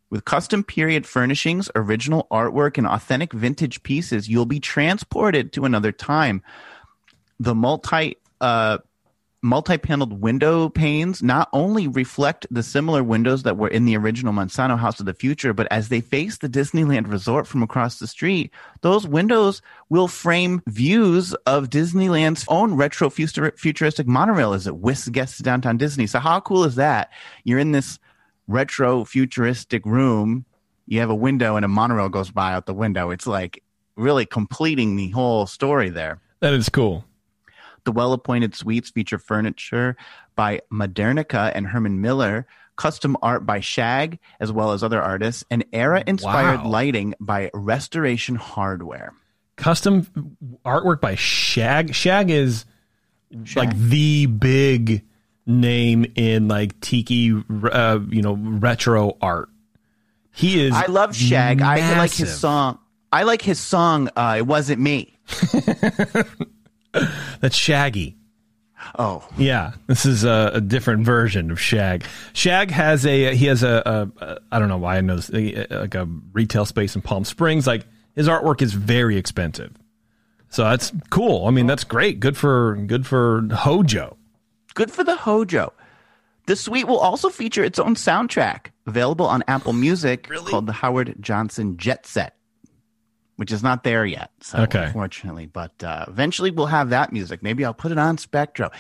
With custom period furnishings, original artwork, and authentic vintage pieces, you'll be transported to another time. The multi uh, multi-paneled window panes not only reflect the similar windows that were in the original Monsanto House of the Future, but as they face the Disneyland Resort from across the street, those windows will frame views of Disneyland's own retro futuristic monorail as it whisks guests to downtown Disney. So how cool is that? You're in this retro futuristic room. You have a window and a monorail goes by out the window. It's like really completing the whole story there. That is cool. The well appointed suites feature furniture by Modernica and Herman Miller, custom art by Shag, as well as other artists, and era inspired wow. lighting by Restoration Hardware. Custom artwork by Shag. Shag is Shag. like the big name in like tiki, uh, you know, retro art. He is. I love Shag. Massive. I like his song. I like his song. Uh, it wasn't me. <laughs> <laughs> That's Shaggy. Oh yeah, this is a, a, different version of Shag. Shag has a he has a, a, a I don't know why I know this, like a retail space in Palm Springs. Like his artwork is very expensive, so that's cool. I mean, that's great. Good for good for Hojo. Good for the Hojo. The suite will also feature its own soundtrack, available on Apple Music, really? called the Howard Johnson Jet Set. Which is not there yet. So Okay. unfortunately, but uh, eventually we'll have that music. Maybe I'll put it on Spectro.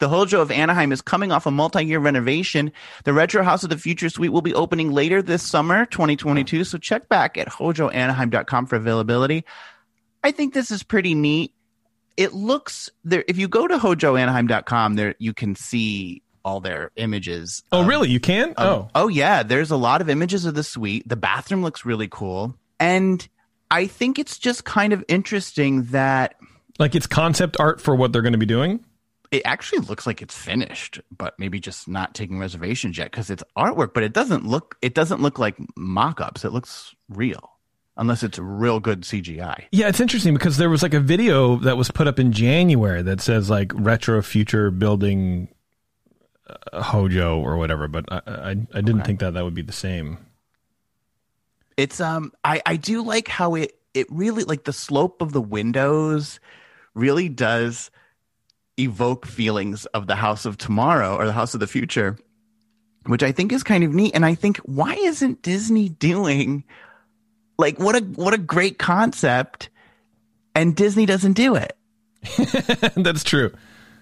The Hojo of Anaheim is coming off a multi-year renovation. The Retro House of the Future Suite will be opening later this summer, 2022. So check back at hojoanaheim.com for availability. I think this is pretty neat. It looks there. If you go to hojoanaheim.com, there you can see all their images. Oh, of- really? You can? um, oh, oh yeah. There's a lot of images of the suite. The bathroom looks really cool. And I think it's just kind of interesting that like it's concept art for what they're going to be doing. it actually looks like it's finished, but maybe just not taking reservations yet because it's artwork, but it doesn't look it doesn't look like mock-ups. It looks real. Unless it's real good CGI. Yeah, it's interesting because there was like a video that was put up in January that says like retro future building uh, Hojo or whatever, but I I, I didn't think that that would be the same. It's um I I do like how it it really like the slope of the windows really does evoke feelings of the house of tomorrow or the house of the future which I think is kind of neat and I think why isn't Disney doing like what a what a great concept and Disney doesn't do it <laughs> That's true.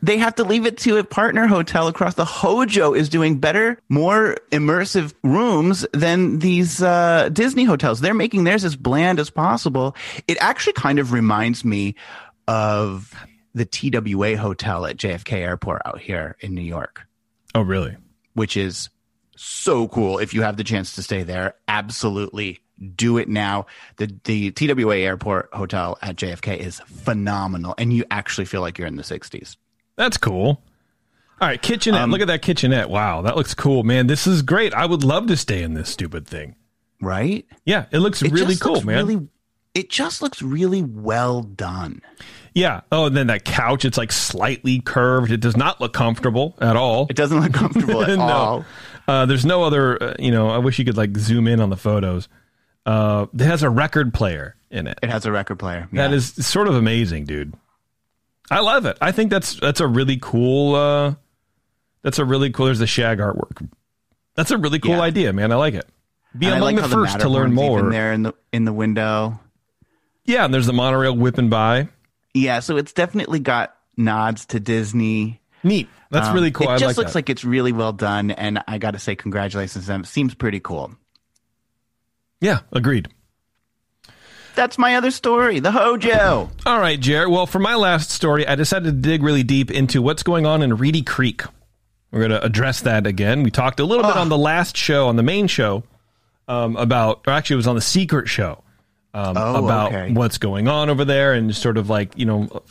They have to leave it to a partner hotel across the Hojo is doing better, more immersive rooms than these uh, Disney hotels. They're making theirs as bland as possible. It actually kind of reminds me of the TWA hotel at JFK Airport out here in New York, Oh, really? which is so cool. If you have the chance to stay there, absolutely do it now. The the TWA Airport hotel at JFK is phenomenal, and you actually feel like you're in the 60s. That's cool. All right, kitchenette. Um, Look at that kitchenette. Wow, that looks cool, man. This is great. I would love to stay in this stupid thing. Right? Yeah, it looks It really cool, looks man. Really, it just looks really well done. Yeah. Oh, and then that couch, it's like slightly curved. It does not look comfortable at all. It doesn't look comfortable <laughs> at No. all. Uh, there's no other, uh, you know, I wish you could like zoom in on the photos. Uh, it has a record player in it. It has a record player. That Yeah. is sort of amazing, dude. I love it. I think that's that's a really cool. Uh, that's a really cool. There's the shag artwork. That's a really cool Yeah. idea, man. I like it. Be And among like the first to learn more. there in the in the window. Yeah, and there's the monorail whipping by. Yeah, so it's definitely got nods to Disney. Neat. That's Um, really cool. It I just like looks that. like it's really well done, and I got to say, congratulations to them. Seems pretty cool. yeah, agreed. That's my other story, the Hojo. All right, Jared. Well, for my last story, I decided to dig really deep into what's going on in Reedy Creek. We're going to address that again. We talked a little bit on the last show, on the main show, um, about, or actually, it was on the secret show um, Oh, about okay. what's going on over there, and sort of like you know,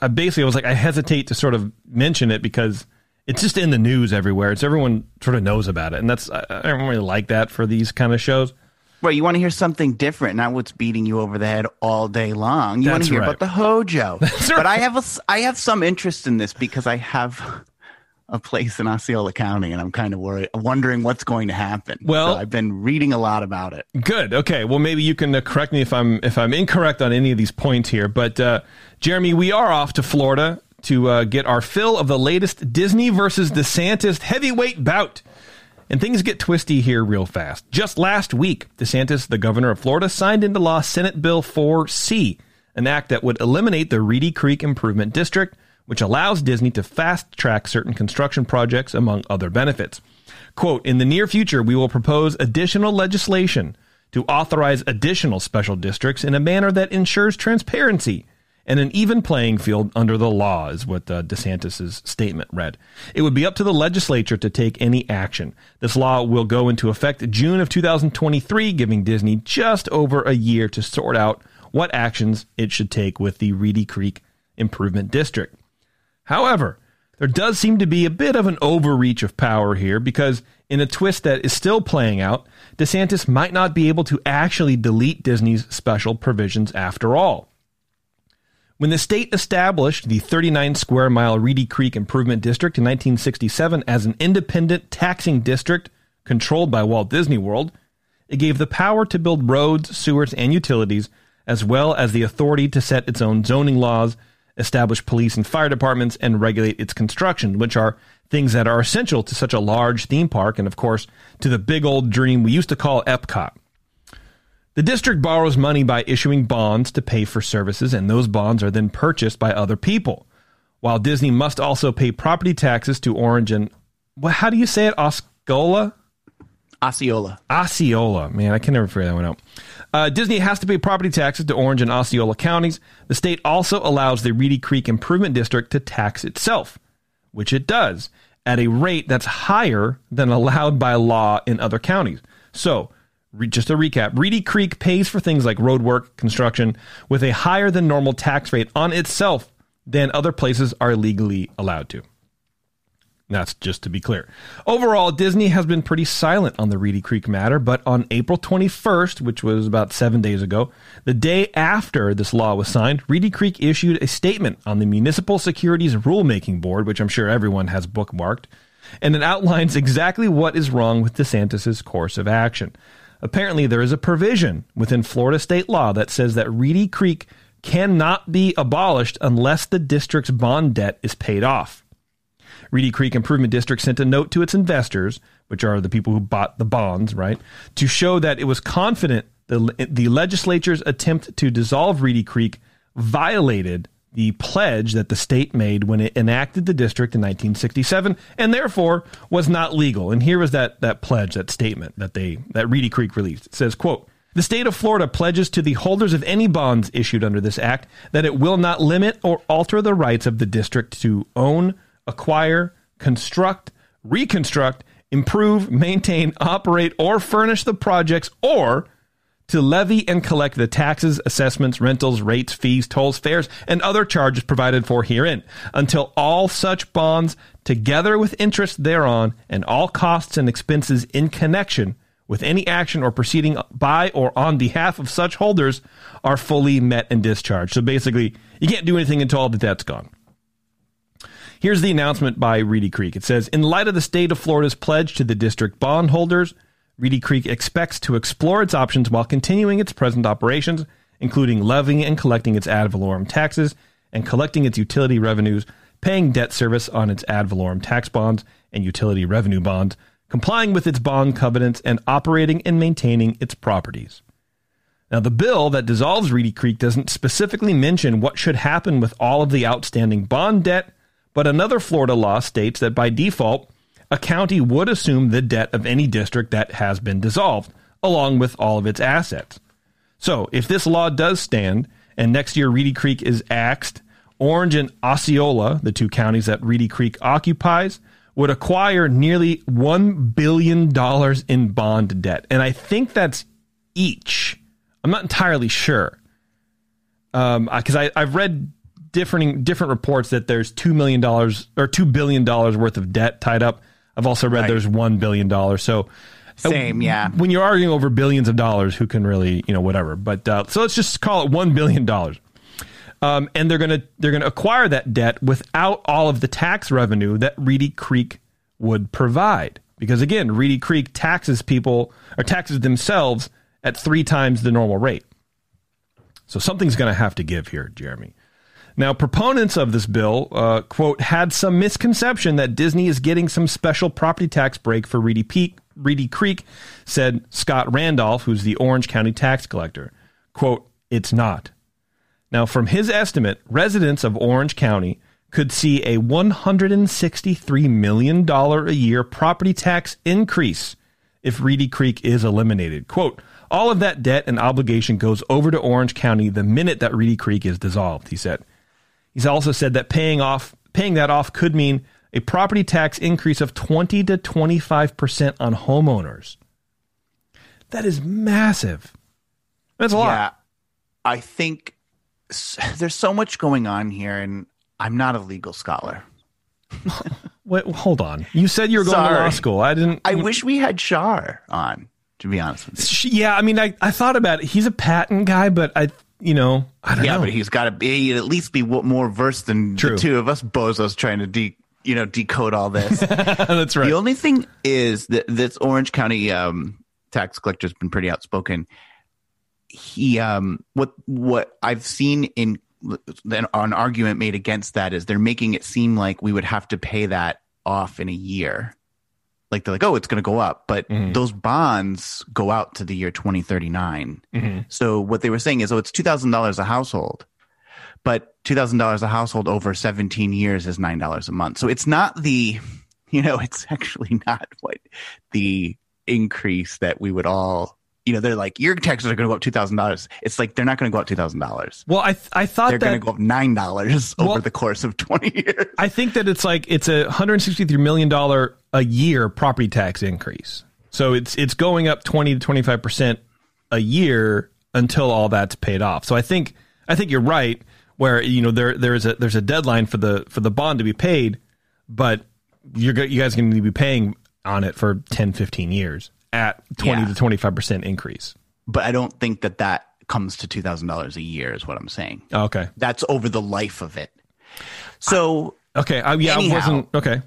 I basically I was like I hesitate to sort of mention it because it's just in the news everywhere. It's everyone sort of knows about it, and that's I, I don't really like that for these kind of shows. Right, you want to hear something different, not what's beating you over the head all day long. You want to hear right. about the Hojo. <laughs> That's But I have a, I have some interest in this because I have <laughs> a place in Osceola County, and I'm kind of worried, wondering what's going to happen. Well- So I've been reading a lot about it. Good. Okay. Well, maybe you can uh, correct me if I'm if I'm incorrect on any of these points here. But uh, Jeremy, we are off to Florida to uh, get our fill of the latest Disney versus DeSantis heavyweight bout. And things get twisty here real fast. Just last week, DeSantis, the governor of Florida, signed into law Senate Bill 4C, an act that would eliminate the Reedy Creek Improvement District, which allows Disney to fast track certain construction projects, among other benefits. Quote, in the near future, we will propose additional legislation to authorize additional special districts in a manner that ensures transparency and an even playing field under the law, is what uh, DeSantis' statement read. It would be up to the legislature to take any action. This law will go into effect June of 2023, giving Disney just over a year to sort out what actions it should take with the Reedy Creek Improvement District. However, there does seem to be a bit of an overreach of power here because, in a twist that is still playing out, DeSantis might not be able to actually delete Disney's special provisions after all. When the state established the 39 square mile Reedy Creek Improvement District in 1967 as an independent taxing district controlled by Walt Disney World, it gave the power to build roads, sewers, and utilities, as well as the authority to set its own zoning laws, establish police and fire departments, and regulate its construction, which are things that are essential to such a large theme park and, of course, to the big old dream we used to call Epcot. The district borrows money by issuing bonds to pay for services, and those bonds are then purchased by other people. While Disney must also pay property taxes to Orange and, well, how do you say it? Osceola? Osceola. Osceola. Man, I can never figure that one out. Uh, Disney has to pay property taxes to Orange and Osceola counties. The state also allows the Reedy Creek Improvement District to tax itself, which it does, at a rate that's higher than allowed by law in other counties. So, re- just a recap Reedy Creek pays for things like road work, construction, with a higher than normal tax rate on itself than other places are legally allowed to. That's just to be clear. Overall, Disney has been pretty silent on the Reedy Creek matter, but on April 21st, which was about seven days ago, the day after this law was signed, Reedy Creek issued a statement on the Municipal Securities Rulemaking Board, which I'm sure everyone has bookmarked, and it outlines exactly what is wrong with DeSantis' course of action. Apparently, there is a provision within Florida state law that says that Reedy Creek cannot be abolished unless the district's bond debt is paid off. Reedy Creek Improvement District sent a note to its investors, which are the people who bought the bonds, right, to show that it was confident the, the legislature's attempt to dissolve Reedy Creek violated the pledge that the state made when it enacted the district in 1967 and therefore was not legal. And here was that, that pledge, that statement that they that Reedy Creek released. It says, quote, the state of Florida pledges to the holders of any bonds issued under this act that it will not limit or alter the rights of the district to own, acquire, construct, reconstruct, improve, maintain, operate, or furnish the projects, or to levy and collect the taxes, assessments, rentals, rates, fees, tolls, fares, and other charges provided for herein, until all such bonds, together with interest thereon, and all costs and expenses in connection with any action or proceeding by or on behalf of such holders, are fully met and discharged. So basically, you can't do anything until all the debt's gone. Here's the announcement by Reedy Creek. It says, in light of the state of Florida's pledge to the district bondholders, Reedy Creek expects to explore its options while continuing its present operations, including levying and collecting its ad valorem taxes and collecting its utility revenues, paying debt service on its ad valorem tax bonds and utility revenue bonds, complying with its bond covenants, and operating and maintaining its properties. Now, the bill that dissolves Reedy Creek doesn't specifically mention what should happen with all of the outstanding bond debt but another Florida law states that by default, a county would assume the debt of any district that has been dissolved, along with all of its assets. So, if this law does stand, and next year Reedy Creek is axed, Orange and Osceola, the two counties that Reedy Creek occupies, would acquire nearly $1 billion in bond debt. And I think that's each. I'm not entirely sure. Because um, I've read different different reports that there's two million dollars or two billion dollars worth of debt tied up. I've also read right. there's one billion dollars. So uh, same, yeah. When you're arguing over billions of dollars, who can really, you know, whatever. But uh, so let's just call it one billion dollars. Um, and they're gonna they're gonna acquire that debt without all of the tax revenue that Reedy Creek would provide. Because again, Reedy Creek taxes people or taxes themselves at three times the normal rate. So something's going to have to give here, Jeremy. Now, proponents of this bill, uh, quote, had some misconception that Disney is getting some special property tax break for Reedy, Peak, Reedy Creek, said Scott Randolph, who's the Orange County tax collector. Quote, it's not. Now, from his estimate, residents of Orange County could see a $163 million a year property tax increase if Reedy Creek is eliminated. Quote, all of that debt and obligation goes over to Orange County the minute that Reedy Creek is dissolved, he said. He's also said that paying off paying that off could mean a property tax increase of 20 to 25% on homeowners. That is massive. That's a lot. Yeah. I think <laughs> there's so much going on here and I'm not a legal scholar. <laughs> Wait, hold on. You said you were going Sorry. to law school. I didn't. I wish we had Shar on. To be honest with you. Yeah, I mean, I, I thought about it. He's a patent guy, but I you know, I don't yeah, know. but he's got to be at least be more versed than True. the two of us bozos trying to de- you know decode all this. <laughs> That's right. The only thing is that this Orange County um, tax collector has been pretty outspoken. He um, what what I've seen in an, an argument made against that is they're making it seem like we would have to pay that off in a year. Like they're like, oh, it's going to go up, but Mm-hmm. those bonds go out to the year 2039. Mm-hmm. So what they were saying is, oh, it's two thousand dollars a household, but two thousand dollars a household over 17 years is nine dollars a month. So it's not the, <laughs> you know, it's actually <laughs> not what the increase that we would all, you know, they're like, your taxes are going to go up two thousand dollars. It's like they're not going to go up two thousand dollars. Well, I th- I thought They're going to go up nine dollars <laughs> over the course of 20 years. I think that it's like it's a 163 million dollar a year property tax increase. So it's it's going up 20 to 25 percent a year until all that's paid off. So I think I think you're right. Where you know there there is a there's a deadline for the for the bond to be paid, but you're you guys are going to be paying on it for 10 15 years at 20 Yeah. to 25 percent increase. but I don't think that that comes to two thousand dollars a year. Is what I'm saying. Oh, Okay. That's over the life of it. So, Okay. I, yeah, Anyhow. I wasn't okay.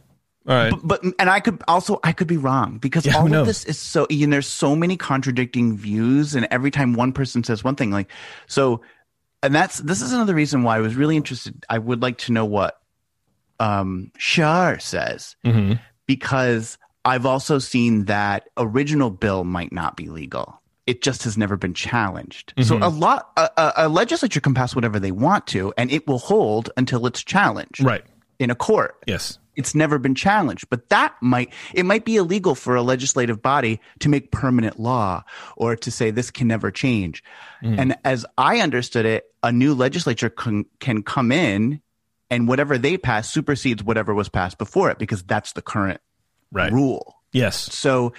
All right. but and I could also I could be wrong because Yeah, who all knows? of this is so. You know, there's so many contradicting views, and every time one person says one thing, like so, and that's this is another reason why I was really interested. I would like to know what um Shar says Mm-hmm. because I've also seen that original bill might not be legal. It just has never been challenged. So Mm-hmm. a lot, a, a, a legislature can pass whatever they want to, and it will hold until it's challenged Right. in a court. Yes. It's never been challenged, but that might it might be illegal for a legislative body to make permanent law or to say this can never change. And as I understood it, a new legislature can, can come in and whatever they pass supersedes whatever was passed before it because that's the current Right. rule. Yes. So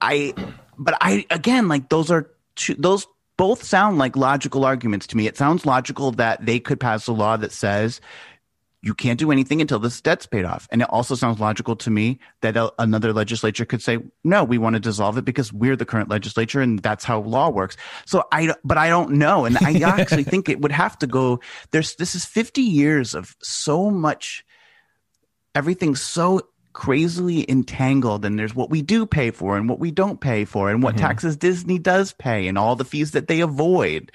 I, but I, again, like those are two, those both sound like logical arguments to me. It sounds logical that they could pass a law that says you can't do anything until this debt's paid off. And it also sounds logical to me that a, another legislature could say, no, we want to dissolve it because we're the current legislature and that's how law works. So I, but I don't know. And I <laughs> actually think it would have to go, there's, this is 50 years of so much everything's so crazily entangled and there's what we do pay for and what we don't pay for and what taxes Disney does pay and all the fees that they avoid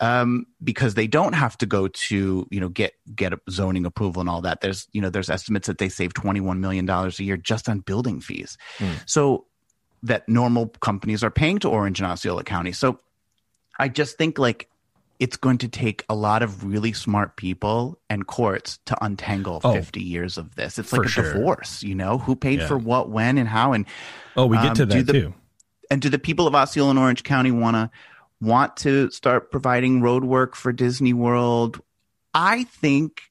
um, because they don't have to go to you know get get zoning approval and all that. There's you know there's estimates that they save 21 million dollars a year just on building fees. So that normal companies are paying to Orange and Osceola County. So I just think like it's going to take a lot of really smart people and courts to untangle Oh, 50 years of this. It's like a sure. divorce, you know, who paid Yeah. for what, when, and how. And Oh, we get Um, to that the- too. and do the people of Osceola and Orange County want to want to start providing road work for Disney World? I think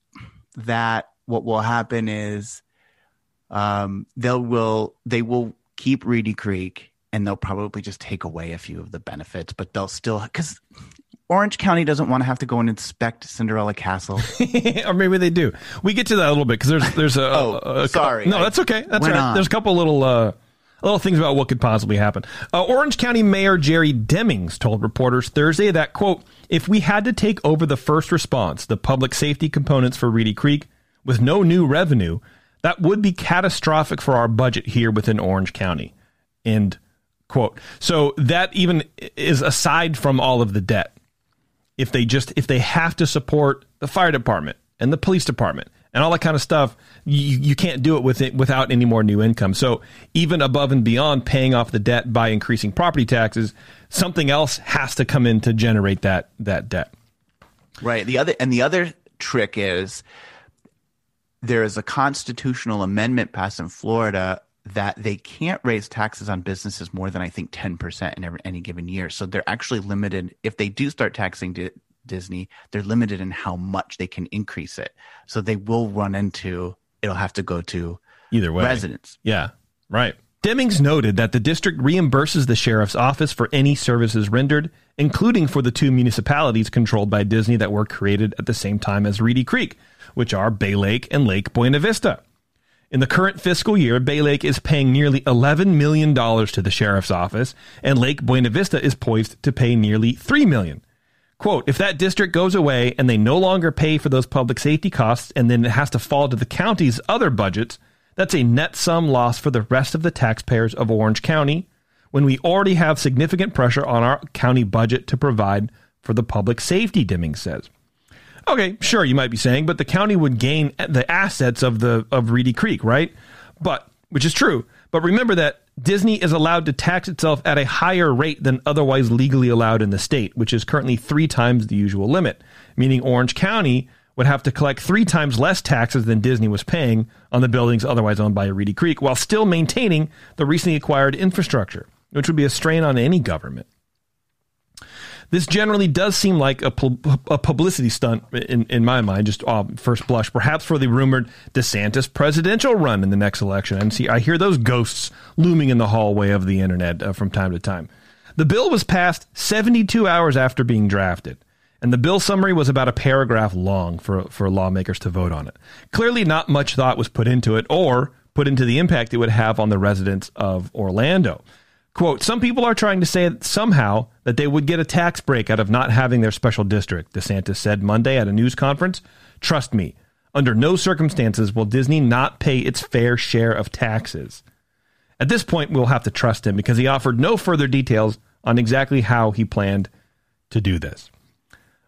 that what will happen is um, they will they will keep Reedy Creek and they'll probably just take away a few of the benefits, but they'll still because Orange County doesn't want to have to go and inspect Cinderella Castle. <laughs> or maybe they do. We get to that a little bit because there's there's a, <laughs> Oh, a- a- sorry. No, that's okay. That's right. on. There's a couple little uh, little things about what could possibly happen. Uh, Orange County Mayor Jerry Demings told reporters Thursday that quote If we had to take over the first response, the public safety components for Reedy Creek, with no new revenue, that would be catastrophic for our budget here within Orange County. End quote. So that even is aside from all of the debt if they just if they have to support the fire department and the police department and all that kind of stuff, you, you can't do it with it without any more new income. So even above and beyond paying off the debt by increasing property taxes, something else has to come in to generate that that debt. Right. The other and the other trick is there is a constitutional amendment passed in Florida that they can't raise taxes on businesses more than I think 10% in every, any given year. So they're actually limited if they do start taxing Di- Disney, they're limited in how much they can increase it. So they will run into it'll have to go to Either way. residents. Yeah, right. Demings noted that the district reimburses the sheriff's office for any services rendered, including for the two municipalities controlled by Disney that were created at the same time as Reedy Creek, which are Bay Lake and Lake Buena Vista. In the current fiscal year, Bay Lake is paying nearly $11 million to the sheriff's office, and Lake Buena Vista is poised to pay nearly 3 million. Quote, if that district goes away and they no longer pay for those public safety costs and then it has to fall to the county's other budgets, that's a net sum loss for the rest of the taxpayers of Orange County when we already have significant pressure on our county budget to provide for the public safety, Deming says. Okay, sure, you might be saying, but the county would gain the assets of the of Reedy Creek, right? But which is true. But remember that Disney is allowed to tax itself at a higher rate than otherwise legally allowed in the state, which is currently three times the usual limit, meaning Orange County would have to collect three times less taxes than Disney was paying on the buildings otherwise owned by Reedy Creek, while still maintaining the recently acquired infrastructure, which would be a strain on any government. This generally does seem like a, a publicity stunt in, in my mind, just uh, first blush, perhaps for the rumored DeSantis presidential run in the next election. And see, I hear those ghosts looming in the hallway of the internet uh, from time to time. The bill was passed 72 hours after being drafted, and the bill summary was about a paragraph long for, for lawmakers to vote on it. Clearly, not much thought was put into it or put into the impact it would have on the residents of Orlando. Quote, some people are trying to say that somehow that they would get a tax break out of not having their special district, DeSantis said Monday at a news conference. Trust me, under no circumstances will Disney not pay its fair share of taxes. At this point, we'll have to trust him because he offered no further details on exactly how he planned to do this.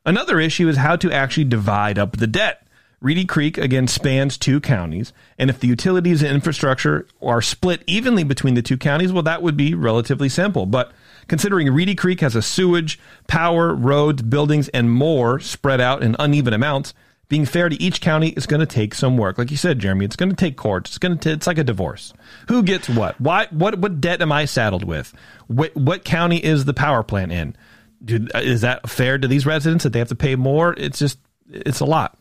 Another issue is how to actually divide up the debt. Reedy Creek again spans two counties, and if the utilities and infrastructure are split evenly between the two counties, well, that would be relatively simple. But considering Reedy Creek has a sewage, power, roads, buildings, and more spread out in uneven amounts, being fair to each county is going to take some work. Like you said, Jeremy, it's going to take courts. It's going to. It's like a divorce. Who gets what? Why? What? What debt am I saddled with? What, what county is the power plant in? Do, is that fair to these residents that they have to pay more? It's just. It's a lot.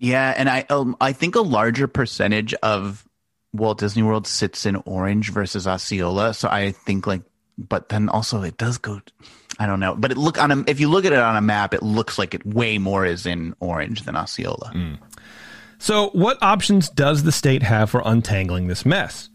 Yeah, and I um, I think a larger percentage of Walt Disney World sits in Orange versus Osceola. So I think like, but then also it does go. I don't know, but it look on a, if you look at it on a map, it looks like it way more is in Orange than Osceola. Mm. So, what options does the state have for untangling this mess?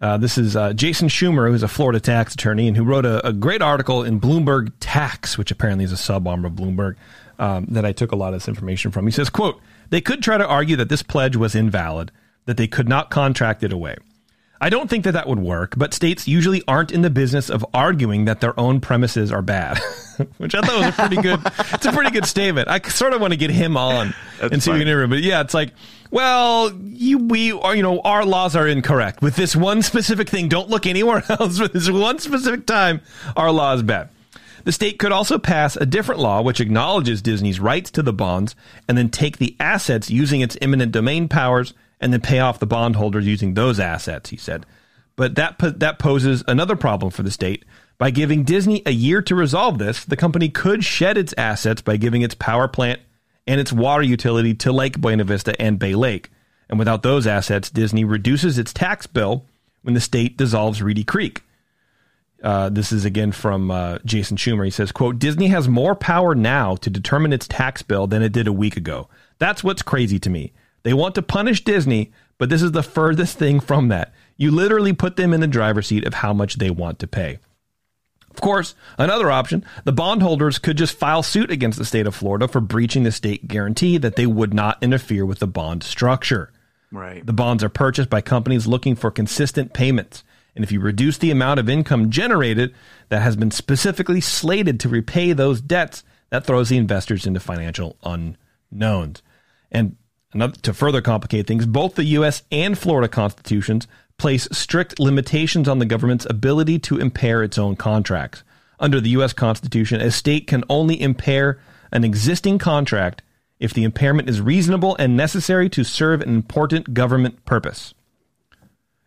Uh, this is uh, Jason Schumer, who's a Florida tax attorney and who wrote a, a, great article in Bloomberg Tax, which apparently is a sub arm of Bloomberg, um, that I took a lot of this information from. He says, "quote they could try to argue that this pledge was invalid, that they could not contract it away. I don't think that that would work, but states usually aren't in the business of arguing that their own premises are bad, <laughs> which I thought was a pretty good. it's a pretty good statement. I sort of want to get him on That's and see funny. if we can him. But yeah, it's like, well, you we are, you know, our laws are incorrect with this one specific thing. Don't look anywhere <laughs> else. With this one specific time, our law is bad. The state could also pass a different law which acknowledges Disney's rights to the bonds and then take the assets using its eminent domain powers and then pay off the bondholders using those assets, he said. But that that poses another problem for the state. By giving Disney a year to resolve this, the company could shed its assets by giving its power plant and its water utility to Lake Buena Vista and Bay Lake. And without those assets, Disney reduces its tax bill when the state dissolves Reedy Creek. Uh, this is again from uh, Jason Schumer. He says, "quote Disney has more power now to determine its tax bill than it did a week ago. That's what's crazy to me. They want to punish Disney, but this is the furthest thing from that. You literally put them in the driver's seat of how much they want to pay." Of course, another option, the bondholders could just file suit against the state of Florida for breaching the state guarantee that they would not interfere with the bond structure. Right. The bonds are purchased by companies looking for consistent payments. And if you reduce the amount of income generated that has been specifically slated to repay those debts, that throws the investors into financial unknowns. And to further complicate things, both the U.S. and Florida constitutions place strict limitations on the government's ability to impair its own contracts. Under the U.S. Constitution, a state can only impair an existing contract if the impairment is reasonable and necessary to serve an important government purpose.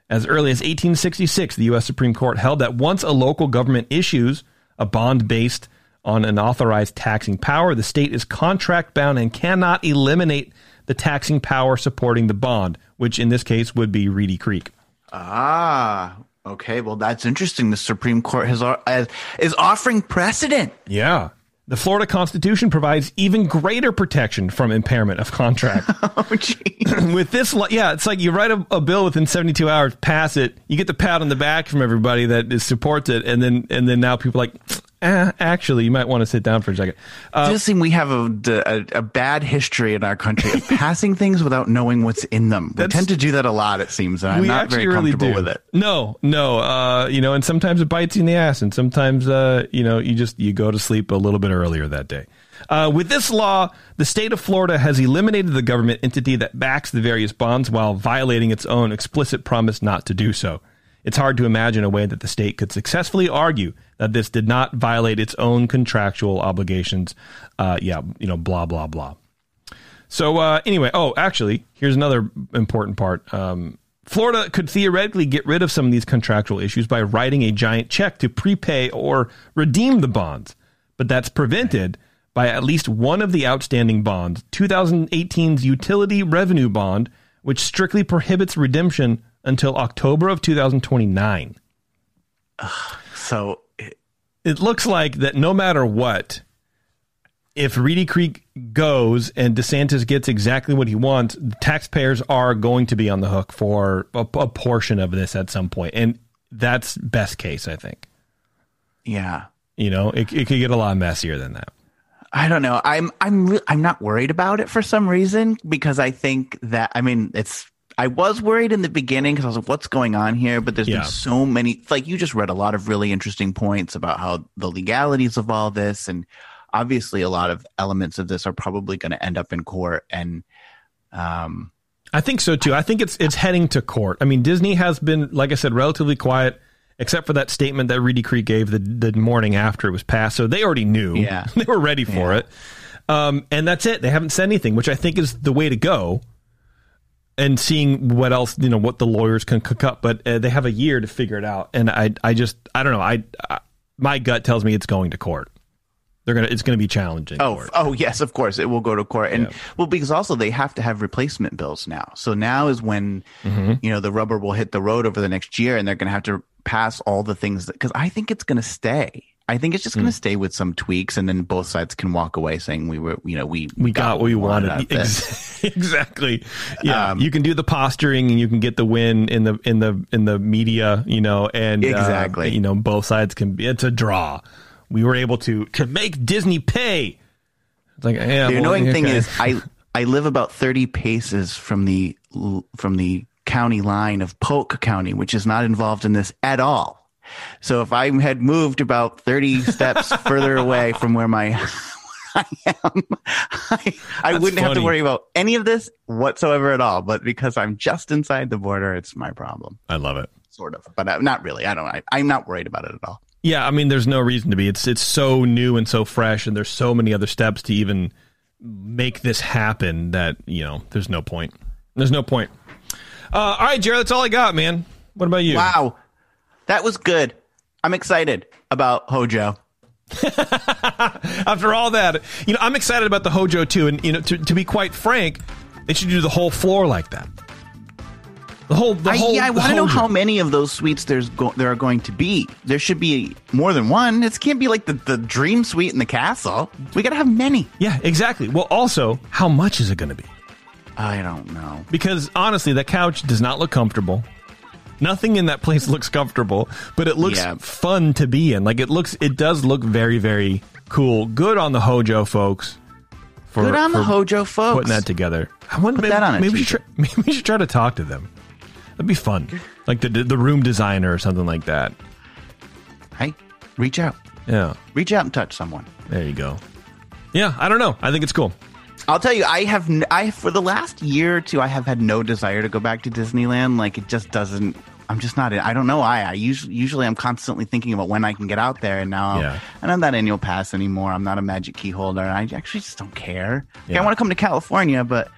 As early as 1866, the U.S. Supreme Court held that once a local government issues a bond based on an authorized taxing power, the state is contract bound and cannot eliminate the taxing power supporting the bond, which in this case would be Reedy Creek. Ah, okay. Well, that's interesting. The Supreme Court has is offering precedent. Yeah. The Florida Constitution provides even greater protection from impairment of contract. <laughs> oh, <clears throat> With this, yeah, it's like you write a, a, bill within 72 hours, pass it, you get the pat on the back from everybody that is, supports it, and then and then now people are like, eh, actually, you might want to sit down for a second. Uh, it does seem we have a, a, a, bad history in our country of passing things without knowing what's in them. We tend to do that a lot, it seems, and I'm not very comfortable really with it. No, no, uh, you know, and sometimes it bites you in the ass, and sometimes, uh, you know, you just you go to sleep a little bit earlier that day. Uh, with this law, the state of Florida has eliminated the government entity that backs the various bonds while violating its own explicit promise not to do so. It's hard to imagine a way that the state could successfully argue that this did not violate its own contractual obligations. Uh, yeah, you know, blah blah blah. So uh, anyway, oh, actually, here's another important part. Um, Florida could theoretically get rid of some of these contractual issues by writing a giant check to prepay or redeem the bonds, but that's prevented by at least one of the outstanding bonds, 2018's utility revenue bond, which strictly prohibits redemption until October of 2029. So It looks like that no matter what, if Reedy Creek goes and DeSantis gets exactly what he wants, taxpayers are going to be on the hook for a, a portion of this at some point, and that's best case, I think. yeah, You know, it, it could get a lot messier than that. I don't know. I'm I'm I'm not worried about it for some reason because I think that I mean it's I was worried in the beginning because I was like, what's going on here? But there's Yeah. been so many like you just read a lot of really interesting points about how the legalities of all this and obviously a lot of elements of this are probably going to end up in court and um I think so too. I think it's it's heading to court. I mean, Disney has been, like I said, relatively quiet, except for that statement that Reedy Creek gave the the morning after it was passed. So they already knew. Yeah. <laughs> they were ready for it. Um, and that's it. They haven't said anything, which I think is the way to go. And seeing what else, you know, what the lawyers can cook up, but uh, they have a year to figure it out. And I, I just, I don't know. I, I my gut tells me it's going to court. They're gonna, it's gonna be challenging. Oh, court. oh yes, of course it will go to court, and Yeah. well, because also they have to have replacement bills now. So now is when Mm-hmm. you know the rubber will hit the road over the next year, and they're going to have to pass all the things because I think it's going to stay. I think it's just going to stay with some tweaks, and then both sides can walk away saying we were, you know, we we got what we wanted. of <laughs> exactly. Yeah, Um, you can do the posturing and you can get the win in the in the in the media, you know, and uh, Exactly. you know, both sides can be. It's a draw. We were able to to make Disney pay. It's like yeah. The well, annoying thing okay. is, <laughs> I I live about thirty paces from the from the county line of Polk County, which is not involved in this at all. So if I had moved about thirty <laughs> steps further away from where my <laughs> I am, I, I wouldn't have to worry about any of this whatsoever at all. But because I'm just inside the border, it's my problem, I love it. sort of. But uh, not really. I don't. I, I'm not worried about it at all. Yeah, I mean, there's no reason to be. It's it's so new and so fresh, and there's so many other steps to even make this happen that you know there's no point. There's no point. Uh, all right, Jared, that's all I got, man. What about you? Wow, that was good. I'm excited about Hojo. <laughs> After all that, you know, I'm excited about the Hojo too, and you know, to, to be quite frank, they should do the whole floor like that. The whole, the I, whole. yeah, I want to know how many of those suites there's go- there are going to be. There should be more than one. It can't be like the, the dream suite in the castle. We got to have many. Yeah, exactly. Well, also, how much is it going to be? I don't know. Because honestly, that couch does not look comfortable. Nothing in that place <laughs> looks comfortable, but it looks Yeah. fun to be in. Like it looks, it does look very, very cool. Good on the Hojo folks. For, Good on the Hojo folks. putting that together. I wonder, maybe, that on a maybe, we should try, <laughs> maybe we should try to talk to them. That'd be fun, like the the room designer or something like that. Hey, reach out. Yeah, Reach out and touch someone. there you go. Yeah, I don't know. I think it's cool. I'll tell you, I have, I for the last year or two, I have had no desire to go back to Disneyland. Like it just doesn't. I'm just not. I don't know why. I usually, usually, I'm constantly thinking about when I can get out there, and now Yeah. I don't have that annual pass anymore. I'm not a magic key holder. I actually just don't care. Like, Yeah. I want to come to California, but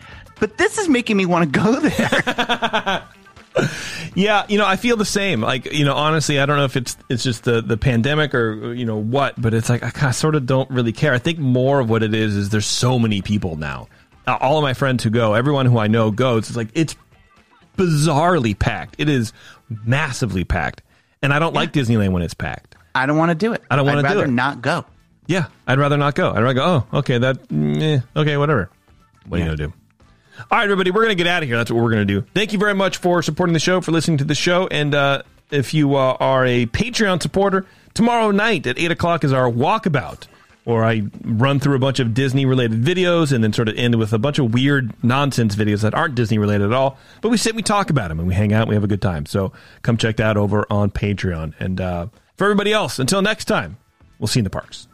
but this is making me want to go there. <laughs> <laughs> Yeah, you know, I feel the same. Like, you know, honestly, I don't know if it's it's just the the pandemic or you know what, but it's like I sort of don't really care. I think more of what it is is there's so many people now. Uh, All of my friends who go, everyone who I know goes. It's like it's bizarrely packed. It is massively packed, and I don't like Disneyland when it's packed. I don't want to do it. I don't wanna do it. Not go. Yeah, I'd rather not go. I'd rather go. Oh, okay, that. mm, eh, okay, whatever. What are you gonna do? All right, everybody, we're gonna get out of here. That's what we're gonna do. Thank you very much for supporting the show, for listening to the show, and uh, if you uh, are a Patreon supporter, tomorrow night at eight o'clock is our walkabout, where I run through a bunch of Disney related videos and then sort of end with a bunch of weird nonsense videos that aren't Disney related at all. But we sit, we talk about them, and we hang out, and we have a good time. So come check that over on Patreon. And uh, for everybody else, until next time, we'll see you in the parks.